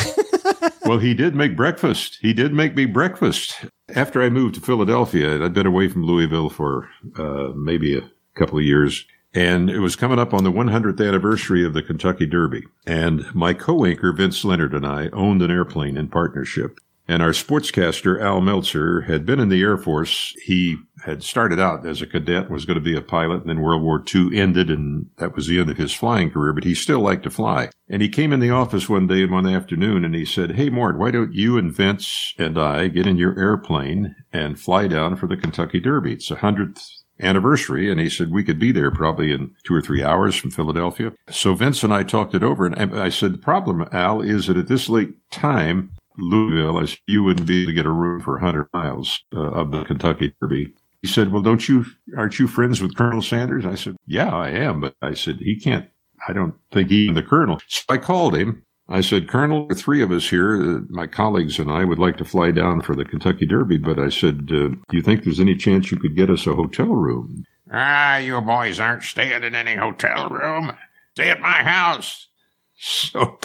Well, he did make breakfast. He did make me breakfast. After I moved to Philadelphia, I'd been away from Louisville for uh, maybe a couple of years. And it was coming up on the 100th anniversary of the Kentucky Derby. And my co-anchor, Vince Leonard, and I owned an airplane in partnership. And our sportscaster, Al Meltzer, had been in the Air Force. He had started out as a cadet, was going to be a pilot, and then World War II ended, and that was the end of his flying career, but he still liked to fly. And he came in the office one day, one afternoon, and he said, Hey, Mort, why don't you and Vince and I get in your airplane and fly down for the Kentucky Derby? It's a hundredth anniversary. And he said we could be there probably in two or three hours from Philadelphia. So Vince and I talked it over. And I said, the problem, Al, is that at this late time, Louisville, as you wouldn't be able to get a room for 100 miles uh, of the Kentucky Derby. He said, "Well, don't you aren't you friends with Colonel Sanders?" I said, "Yeah, I am," but I said he can't. I don't think he the colonel. So I called him. I said, Colonel, three of us here, uh, my colleagues and I, would like to fly down for the Kentucky Derby, but I said, uh, do you think there's any chance you could get us a hotel room? Ah, you boys aren't staying in any hotel room. Stay at my house. [LAUGHS] So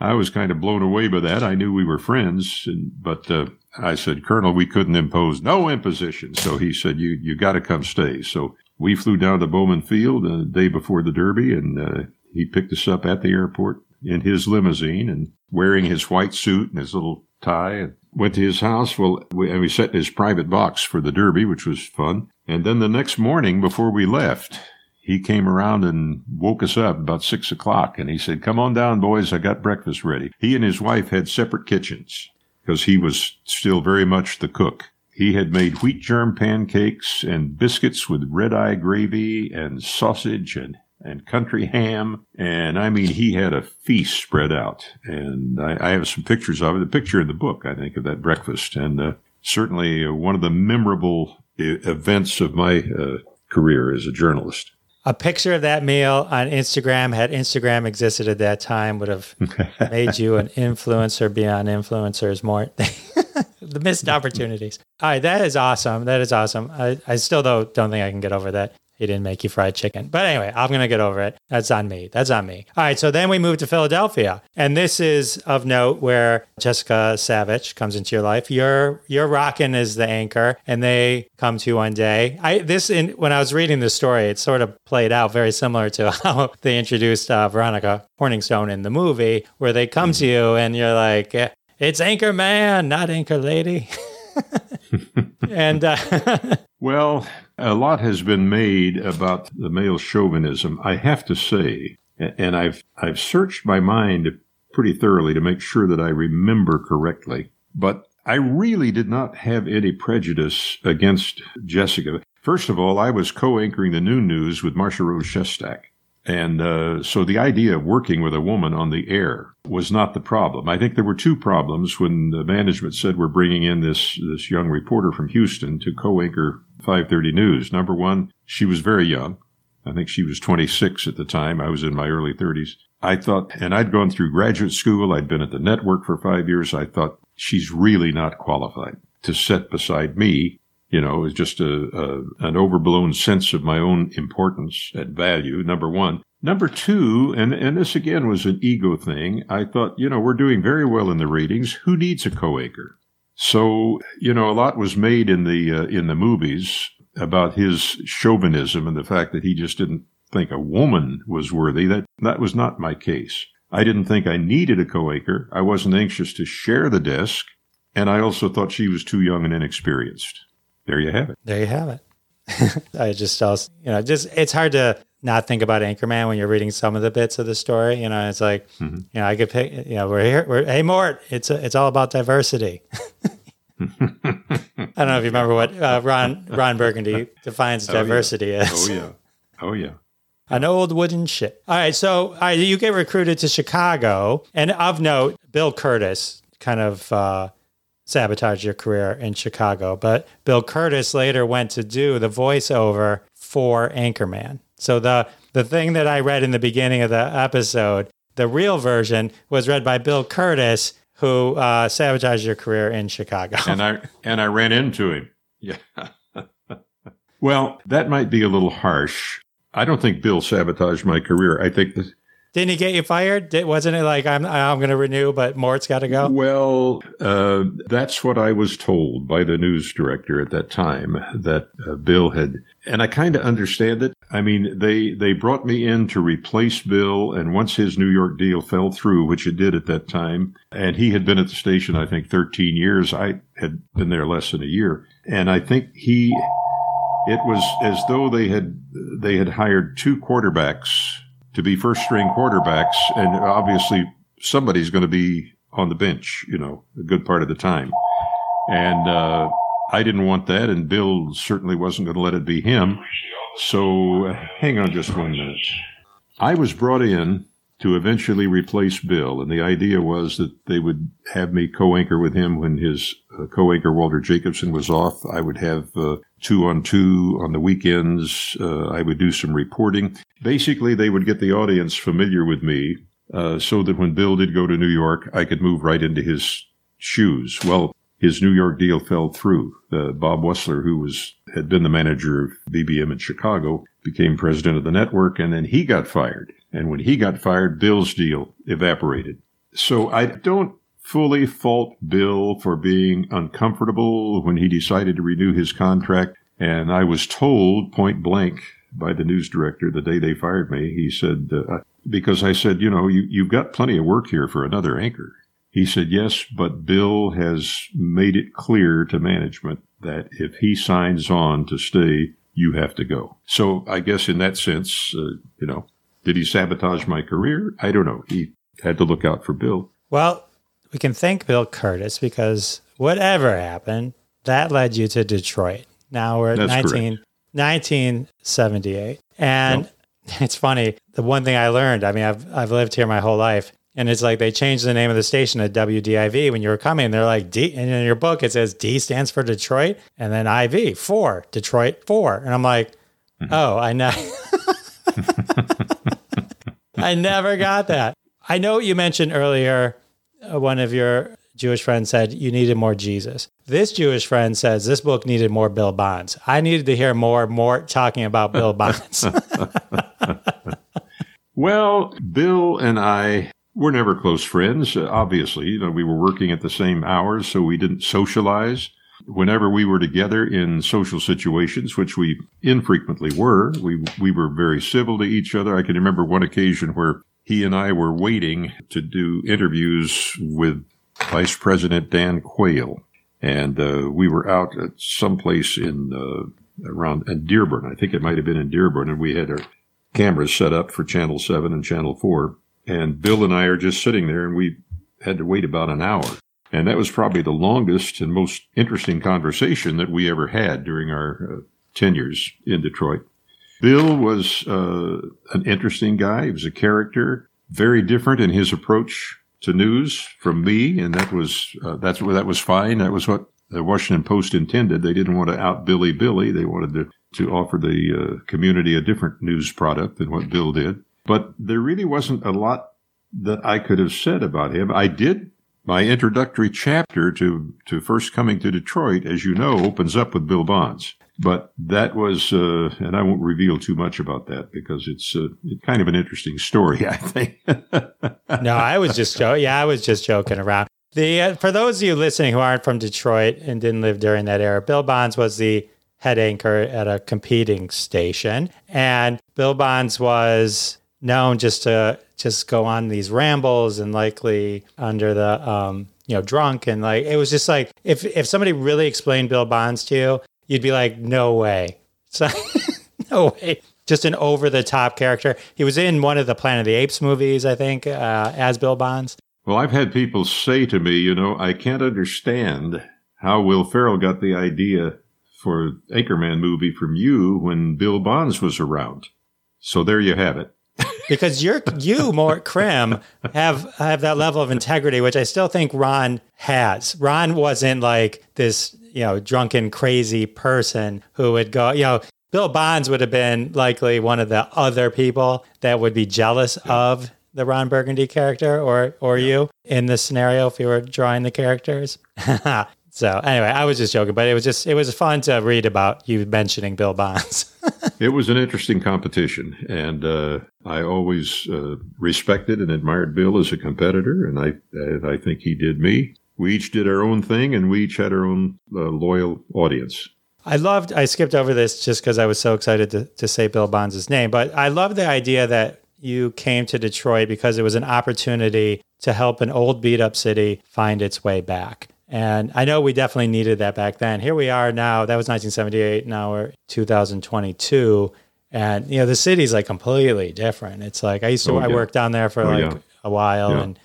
I was kind of blown away by that. I knew we were friends, and, but uh, I said, Colonel, we couldn't impose no imposition. So he said, you you got to come stay. So we flew down to Bowman Field the day before the Derby, and uh, he picked us up at the airport in his limousine and wearing his white suit and his little tie. And went to his house. Well, we, and we sat in his private box for the Derby, which was fun. And then the next morning, before we left, he came around and woke us up about six o'clock and he said, come on down, boys. I got breakfast ready. He and his wife had separate kitchens because he was still very much the cook. He had made wheat germ pancakes and biscuits with red eye gravy and sausage and, and country ham. And I mean, he had a feast spread out. And I, I have some pictures of it, a picture in the book, I think, of that breakfast. And uh, certainly uh, one of the memorable events of my uh, career as a journalist a picture of that meal on Instagram, had Instagram existed at that time, would have [LAUGHS] made you an influencer beyond influencers more. [LAUGHS] the missed opportunities. All right, that is awesome. That is awesome. I, I still though don't think I can get over that he didn't make you fried chicken. But anyway, I'm going to get over it. That's on me. That's on me. All right. So then we move to Philadelphia. And this is of note where Jessica Savitch comes into your life. You're, you're rocking as the anchor and they come to you one day. I, this in, when I was reading the story, it sort of played out very similar to [LAUGHS] how they introduced uh, Veronica Corningstone in the movie, where they come to you and you're like, "Eh, it's anchor man, not anchor lady. [LAUGHS] [LAUGHS] and uh, Well, a lot has been made about the male chauvinism. I have to say, and I've I've searched my mind pretty thoroughly to make sure that I remember correctly. But I really did not have any prejudice against Jessica. First of all, I was co-anchoring the Noon News with Marciarose Shestack. And uh, so the idea of working with a woman on the air was not the problem. I think there were two problems when the management said we're bringing in this this young reporter from Houston to co-anchor 5:30 News. Number one, she was very young. I think she was 26 at the time. I was in my early 30s. I thought, and I'd gone through graduate school. I'd been at the network for five years. I thought she's really not qualified to sit beside me you know, it's just a, a an overblown sense of my own importance and value. Number one. Number two, and and this again was an ego thing. I thought, you know, we're doing very well in the ratings. Who needs a co-anchor? So, you know, a lot was made in the uh, in the movies about his chauvinism and the fact that he just didn't think a woman was worthy. That that was not my case. I didn't think I needed a co-anchor. I wasn't anxious to share the desk, and I also thought she was too young and inexperienced. There you have it. there you have it. [LAUGHS] I just, also, you know, just it's hard to not think about Anchorman when you're reading some of the bits of the story. You know, it's like, you know, I could pick, you know, we're here, we're, hey, Mort, it's a, it's all about diversity. [LAUGHS] I don't know if you remember what uh, Ron Ron Burgundy [LAUGHS] defines Oh, yeah. diversity as. Oh yeah. Oh yeah. An old wooden ship. All right, so all right, you get recruited to Chicago, and of note, Bill Kurtis kind of uh, sabotaged your career in Chicago, but Bill Kurtis later went to do the voiceover for Anchorman. So the the thing that I read in the beginning of the episode, the real version was read by Bill Kurtis, who uh, sabotaged your career in Chicago. [LAUGHS] and I and I ran into him. Yeah. [LAUGHS] well, that might be a little harsh. I don't think Bill sabotaged my career. I think that Didn't he get you fired? Did, wasn't it like I'm I'm going to renew, but Mort's got to go? well, uh, that's what I was told by the news director at that time that uh, Bill had, and I kind of understand it. I mean, they they brought me in to replace Bill, and once his New York deal fell through, which it did at that time, and he had been at the station, I think, 13 years. I had been there less than a year, and I think he. It was as though they had they had hired two quarterbacks to be first string quarterbacks, and obviously somebody's going to be on the bench, you know, a good part of the time. And uh, I didn't want that, and Bill certainly wasn't going to let it be him. So hang on just one minute. I was brought in to eventually replace Bill, and the idea was that they would have me co-anchor with him when his co-anchor Walter Jacobson was off. I would have uh, two on two on the weekends. Uh, I would do some reporting. Basically, they would get the audience familiar with me, uh, so that when Bill did go to New York, I could move right into his shoes. Well, his New York deal fell through. Uh, Bob Wussler, who was had been the manager of BBM in Chicago, became president of the network, and then he got fired. And when he got fired, Bill's deal evaporated. So I don't fully fault Bill for being uncomfortable when he decided to renew his contract. And I was told point blank by the news director the day they fired me. He said, uh, because I said, you know, you, you've got plenty of work here for another anchor. He said, yes, but Bill has made it clear to management that if he signs on to stay, you have to go. So I guess in that sense, uh, you know, did he sabotage my career? I don't know. He had to look out for Bill. Well, we can thank Bill Kurtis because whatever happened, that led you to Detroit. Now we're at 19, 1978. And [LAUGHS] it's funny, the one thing I learned, I mean, I've, I've lived here my whole life. And it's like they changed the name of the station to WDIV when you were coming. They're like D, and in your book it says D stands for Detroit, and then IV four Detroit four, and I'm like, mm-hmm. oh, I know, [LAUGHS] I never got that. I know you mentioned earlier one of your Jewish friends said you needed more Jesus. This Jewish friend says this book needed more Bill Bonds. I needed to hear more, more talking about Bill Bonds. [LAUGHS] well, Bill and I were never close friends. Uh, obviously, you know, we were working at the same hours, so we didn't socialize. Whenever we were together in social situations, which we infrequently were, we we were very civil to each other. I can remember one occasion where he and I were waiting to do interviews with Vice President Dan Quayle, and uh, we were out at some place in uh, around in Dearborn. I think it might have been in Dearborn, and we had our cameras set up for Channel Seven and Channel Four. And Bill and I are just sitting there, and we had to wait about an hour. And that was probably the longest and most interesting conversation that we ever had during our uh, tenures in Detroit. Bill was uh, an interesting guy. He was a character, very different in his approach to news from me, and that was uh, that's that was fine. That was what the Washington Post intended. They didn't want to out Billy Billy. They wanted to to offer the uh, community a different news product than what Bill did. But there really wasn't a lot that I could have said about him. I did my introductory chapter to to first coming to Detroit, as you know, opens up with Bill Bonds. But that was, uh, and I won't reveal too much about that because it's uh, kind of an interesting story, [LAUGHS] I think. no, I was just joking. Yeah, I was just joking around. The uh, for those of you listening who aren't from Detroit and didn't live during that era, Bill Bonds was the head anchor at a competing station, and Bill Bonds was known just to just go on these rambles and likely under the um, you know drunk and like it was just like if if somebody really explained Bill Bonds to you, you'd be like, no way. [LAUGHS] So, no way. Just an over the top character. He was in one of the Planet of the Apes movies, I think, uh, as Bill Bonds. Well, I've had people say to me, you know, I can't understand how Will Ferrell got the idea for Anchorman movie from you when Bill Bonds was around. So there you have it. [LAUGHS] because you're you, Mort Crim, have have that level of integrity, which I still think Ron has. Ron wasn't like this you know, drunken, crazy person who would go, you know, Bill Bonds would have been likely one of the other people that would be jealous yeah. of the Ron Burgundy character or or yeah. you in this scenario if you were drawing the characters. [LAUGHS] so anyway, I was just joking, but it was just it was fun to read about you mentioning Bill Bonds. [LAUGHS] it was an interesting competition, and uh, I always uh, respected and admired Bill as a competitor, and I and I think he did me we each did our own thing and we each had our own uh, loyal audience. I loved, I skipped over this just because I was so excited to, to say Bill Bonds' name, but I love the idea that you came to Detroit because it was an opportunity to help an old beat up city find its way back. And I know we definitely needed that back then. Here we are now. That was 1978. Now we're 2022. And, you know, the city's like completely different. It's like I used to, oh, yeah. I worked down there for oh, like yeah. a while yeah. and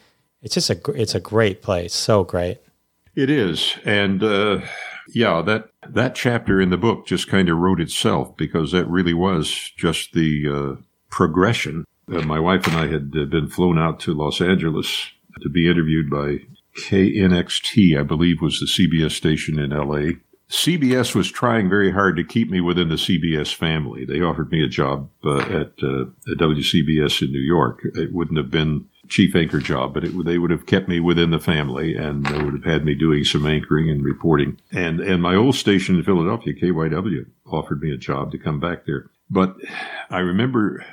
it's just a it's a great place, so great. It is, and uh, yeah, that that chapter in the book just kind of wrote itself because that really was just the uh, progression. Uh, my wife and I had uh, been flown out to Los Angeles to be interviewed by KNXT, I believe was the CBS station in LA. CBS was trying very hard to keep me within the CBS family. They offered me a job uh, at, uh, at WCBS in New York. It wouldn't have been chief anchor job, but it, they would have kept me within the family and they would have had me doing some anchoring and reporting. And, and my old station in Philadelphia, KYW, offered me a job to come back there. But I remember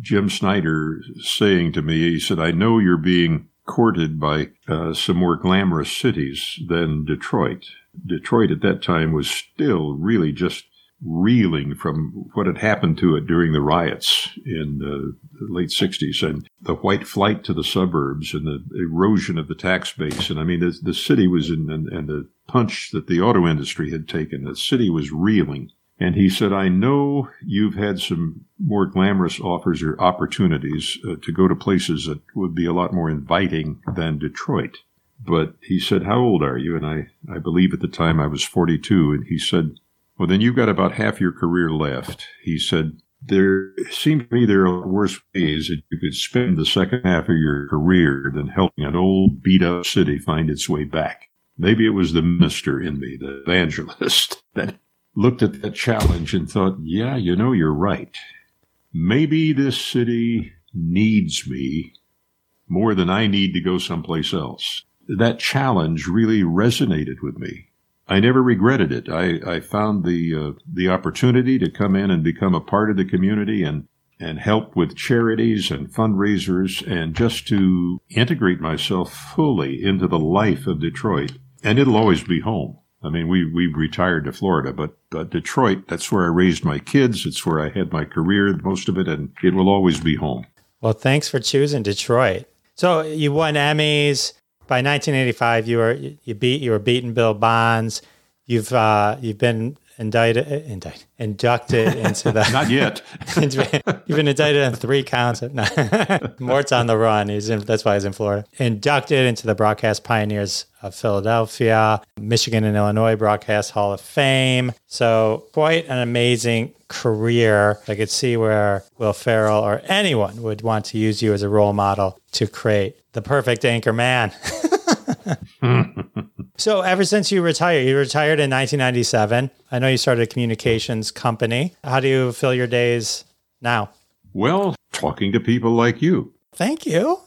Jim Snyder saying to me, he said, I know you're being courted by uh, some more glamorous cities than Detroit. Detroit at that time was still really just reeling from what had happened to it during the riots in the late 60s and the white flight to the suburbs and the erosion of the tax base. And I mean, the, the city was in, and, and the punch that the auto industry had taken, the city was reeling. And he said, I know you've had some more glamorous offers or opportunities uh, to go to places that would be a lot more inviting than Detroit. But he said, How old are you? And I, I believe at the time I was 42. And he said, well, then you've got about half your career left. He said, there seems to me there are worse ways that you could spend the second half of your career than helping an old beat up city find its way back. Maybe it was the minister in me, the evangelist, [LAUGHS] that looked at that challenge and thought, yeah, you know, you're right. Maybe this city needs me more than I need to go someplace else. that challenge really resonated with me. I never regretted it. I, I found the uh, the opportunity to come in and become a part of the community and and help with charities and fundraisers and just to integrate myself fully into the life of Detroit. And it'll always be home. I mean, we, we retired to Florida, but, but Detroit, that's where I raised my kids. It's where I had my career, most of it, and it will always be home. Well, thanks for choosing Detroit. So you won Emmys. By 1985, you were you beat you were beating Bill Bonds. You've uh, you've been indicted, indicted inducted into the not yet. you've been indicted on three counts. [LAUGHS] No. Mort's on the run. He's in, that's why he's in Florida. Inducted into the Broadcast Pioneers of Philadelphia, Michigan and Illinois Broadcast Hall of Fame. So quite an amazing career. I could see where Will Ferrell or anyone would want to use you as a role model to create the perfect anchor man. [LAUGHS] so ever since you retired, you retired in 1997. I know you started a communications company. How do you fill your days now? Well, talking to people like you. Thank you.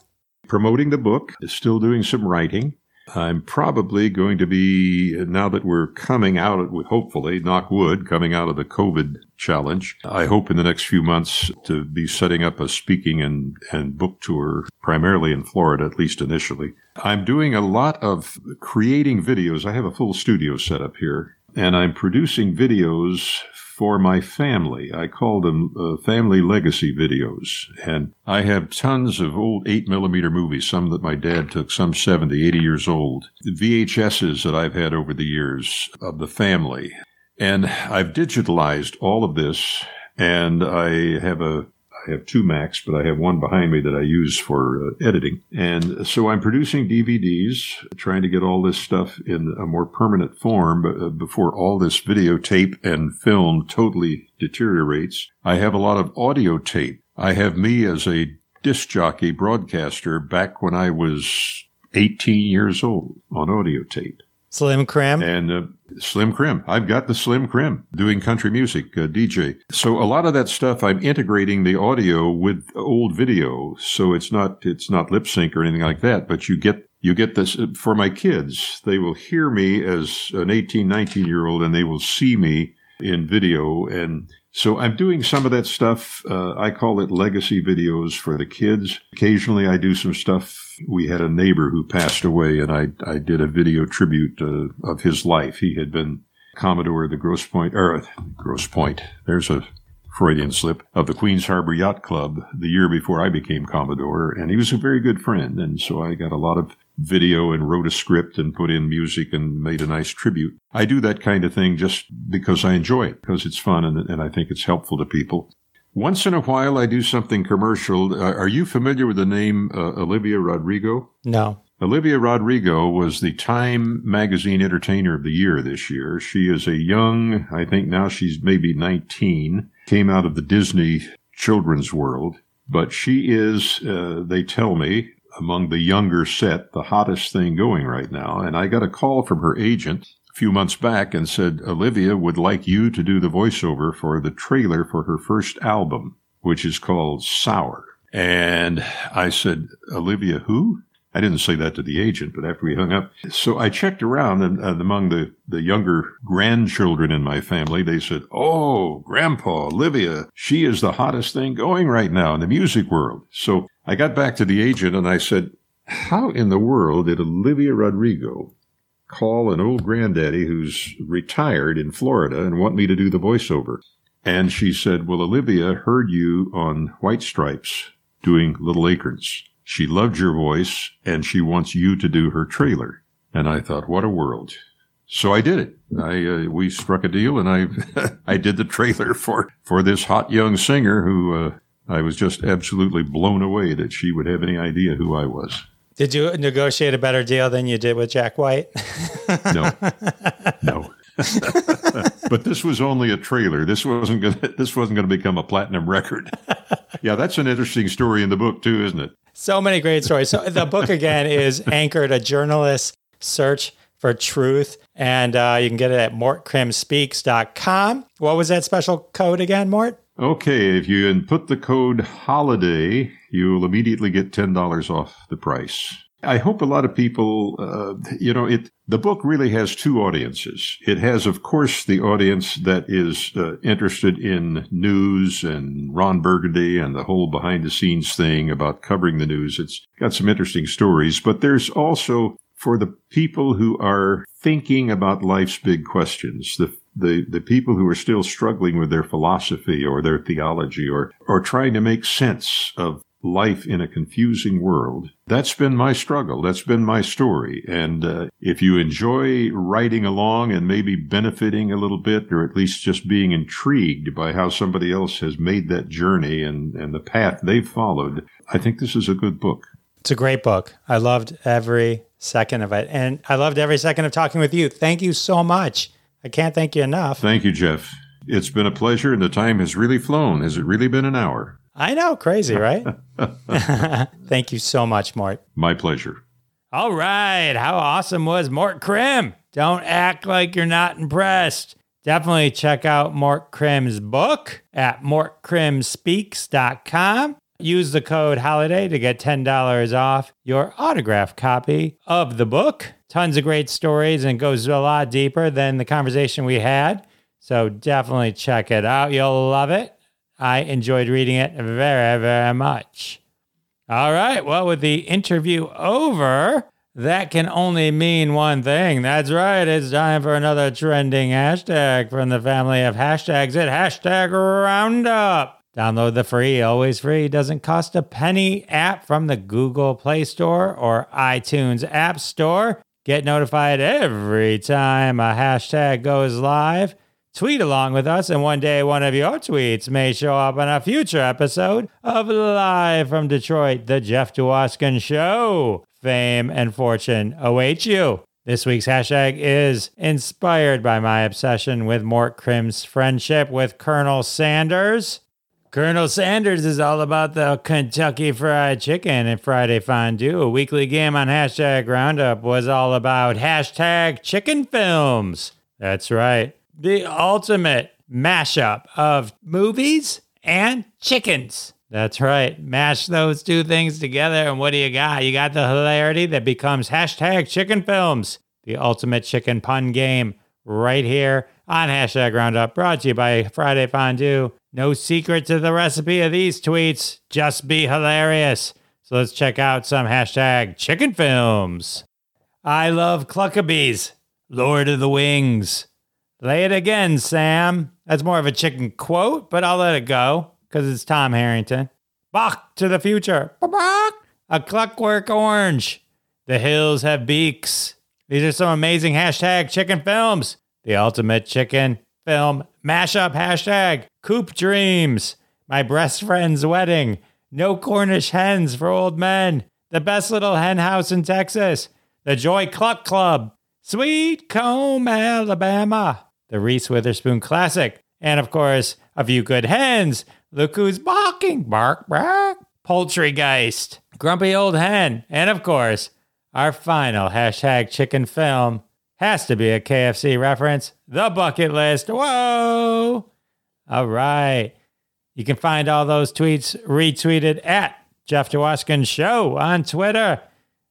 Promoting the book, still doing some writing. I'm probably going to be, now that we're coming out, hopefully, knock wood, coming out of the COVID challenge, I hope in the next few months to be setting up a speaking and, and book tour, primarily in Florida, at least initially. I'm doing a lot of creating videos. I have a full studio set up here, and I'm producing videos for my family. I call them uh, family legacy videos. And I have tons of old 8 millimeter movies, some that my dad took, some 70, 80 years old, VHSs that I've had over the years of the family. And I've digitalized all of this and I have a I have two Macs, but I have one behind me that I use for uh, editing. And so I'm producing DVDs, trying to get all this stuff in a more permanent form uh, before all this videotape and film totally deteriorates. I have a lot of audio tape. I have me as a disc jockey broadcaster back when I was 18 years old on audio tape. Slim Crim. And uh, Slim Crim. I've got the Slim Crim doing country music, uh, DJ. So a lot of that stuff, I'm integrating the audio with old video. So it's not, it's not lip sync or anything like that, but you get, you get this uh, for my kids. They will hear me as an 18, 19 year old and they will see me in video. And so I'm doing some of that stuff. Uh, I call it legacy videos for the kids. Occasionally I do some stuff we had a neighbor who passed away, and I, I did a video tribute uh, of his life. He had been Commodore of the Grosse Point, or Grosse Pointe. There's a Freudian slip of the Queens Harbor Yacht Club the year before I became Commodore, and he was a very good friend. And so I got a lot of video and wrote a script and put in music and made a nice tribute. I do that kind of thing just because I enjoy it, because it's fun and, and I think it's helpful to people. Once in a while, I do something commercial. Uh, are you familiar with the name uh, Olivia Rodrigo? No. Olivia Rodrigo was the Time Magazine Entertainer of the Year this year. She is a young, I think now she's maybe 19, came out of the Disney children's world, but she is, uh, they tell me, among the younger set, the hottest thing going right now. And I got a call from her agent a few months back and said Olivia would like you to do the voiceover for the trailer for her first album, which is called Sour. And I said, Olivia, who? I didn't say that to the agent, but after we hung up. So I checked around and, and among the, the younger grandchildren in my family, they said, Oh, Grandpa, Olivia, she is the hottest thing going right now in the music world. So I got back to the agent and I said, How in the world did Olivia Rodrigo call an old granddaddy who's retired in Florida and want me to do the voiceover. And she said, Well, Olivia heard you on White Stripes doing Little Acorns. She loved your voice and she wants you to do her trailer. And I thought, what a world. So I did it. I uh, we struck a deal, and I [LAUGHS] I did the trailer for for this hot young singer who uh, I was just absolutely blown away that she would have any idea who I was. Did you negotiate a better deal than you did with Jack White? [LAUGHS] no, no. [LAUGHS] but this was only a trailer. This wasn't gonna. This wasn't going to become a platinum record. yeah, that's an interesting story in the book too, isn't it? So many great stories. So the book again is anchored a journalist's search for truth, and uh, you can get it at mortcrimspeaks.com. What was that special code again, Mort? Okay, if you input the code HOLIDAY, you'll immediately get $10 off the price. I hope a lot of people, uh, you know, it, the book really has two audiences. It has, of course, the audience that is uh, interested in news and Ron Burgundy and the whole behind the scenes thing about covering the news. It's got some interesting stories, but there's also for the people who are thinking about life's big questions, the the, the people who are still struggling with their philosophy or their theology or, or trying to make sense of life in a confusing world. That's been my struggle. That's been my story. And uh, if you enjoy writing along and maybe benefiting a little bit, or at least just being intrigued by how somebody else has made that journey and, and the path they've followed, I think this is a good book. It's a great book. I loved every second of it. And I loved every second of talking with you. Thank you so much. I can't thank you enough. Thank you, Jeff. It's been a pleasure, and the time has really flown. Has it really been an hour? I know, crazy, right? [LAUGHS] [LAUGHS] Thank you so much, Mort. My pleasure. All right. How awesome was Mort Crim? Don't act like you're not impressed. Definitely check out Mort Crim's book at mortcrimspeaks.com. Use the code HOLIDAY to get $10 off your autograph copy of the book. Tons of great stories and goes a lot deeper than the conversation we had. So definitely check it out. You'll love it. I enjoyed reading it very, very much. All right. Well, with the interview over, that can only mean one thing. That's right. It's time for another trending hashtag from the family of hashtags at hashtag Roundup. Download the free, always free, doesn't cost a penny app from the Google Play Store or iTunes App Store. Get notified every time a hashtag goes live. Tweet along with us, and one day one of your tweets may show up on a future episode of Live from Detroit, The Jeff Dwoskin Show. Fame and fortune await you. This week's hashtag is inspired by my obsession with Mort Crim's friendship with Colonel Sanders. Colonel Sanders is all about the Kentucky Fried Chicken and Friday Fondue. A weekly game on hashtag Roundup was all about hashtag chicken films. That's right. The ultimate mashup of movies and chickens. That's right. Mash those two things together, and what do you got? You got the hilarity that becomes hashtag chicken films. The ultimate chicken pun game right here on hashtag Roundup, brought to you by Friday Fondue. No secret to the recipe of these tweets, just be hilarious. So let's check out some hashtag chicken films. I love Cluckabees, Lord of the Wings. Lay it again, Sam. That's more of a chicken quote, but I'll let it go because it's Tom Harrington. Bach to the future. Bach. A clockwork orange. The hills have beaks. These are some amazing hashtag chicken films. The ultimate chicken film mashup hashtag Coop Dreams. My best friend's wedding. No Cornish hens for old men. The best little hen house in Texas. The Joy Cluck Club. Sweet Comb, Alabama. The Reese Witherspoon Classic. And of course, A Few Good Hens. Look who's barking. Bark, bark. Poultrygeist. Grumpy Old Hen. And of course, our final hashtag chicken film has to be a KFC reference. The bucket list. Whoa. All right. You can find all those tweets retweeted at Jeff Dwoskin Show on Twitter.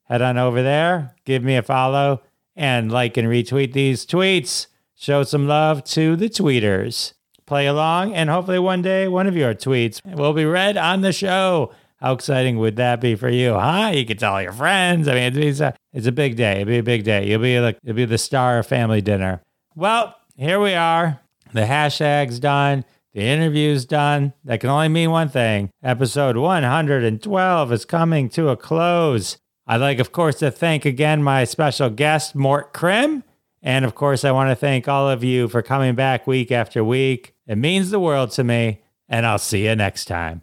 Head on over there, give me a follow, and like and retweet these tweets. Show some love to the tweeters. Play along, and hopefully one day one of your tweets will be read on the show. How exciting would that be for you, huh? You could tell your friends. I mean, it's a, it's a big day. It'll be a big day. You'll be like, you'll be the star of family dinner. Well, here we are. The hashtag's done. The interview's done. That can only mean one thing. Episode 112 is coming to a close. I'd like, of course, to thank again my special guest, Mort Crim. And of course, I want to thank all of you for coming back week after week. It means the world to me. And I'll see you next time.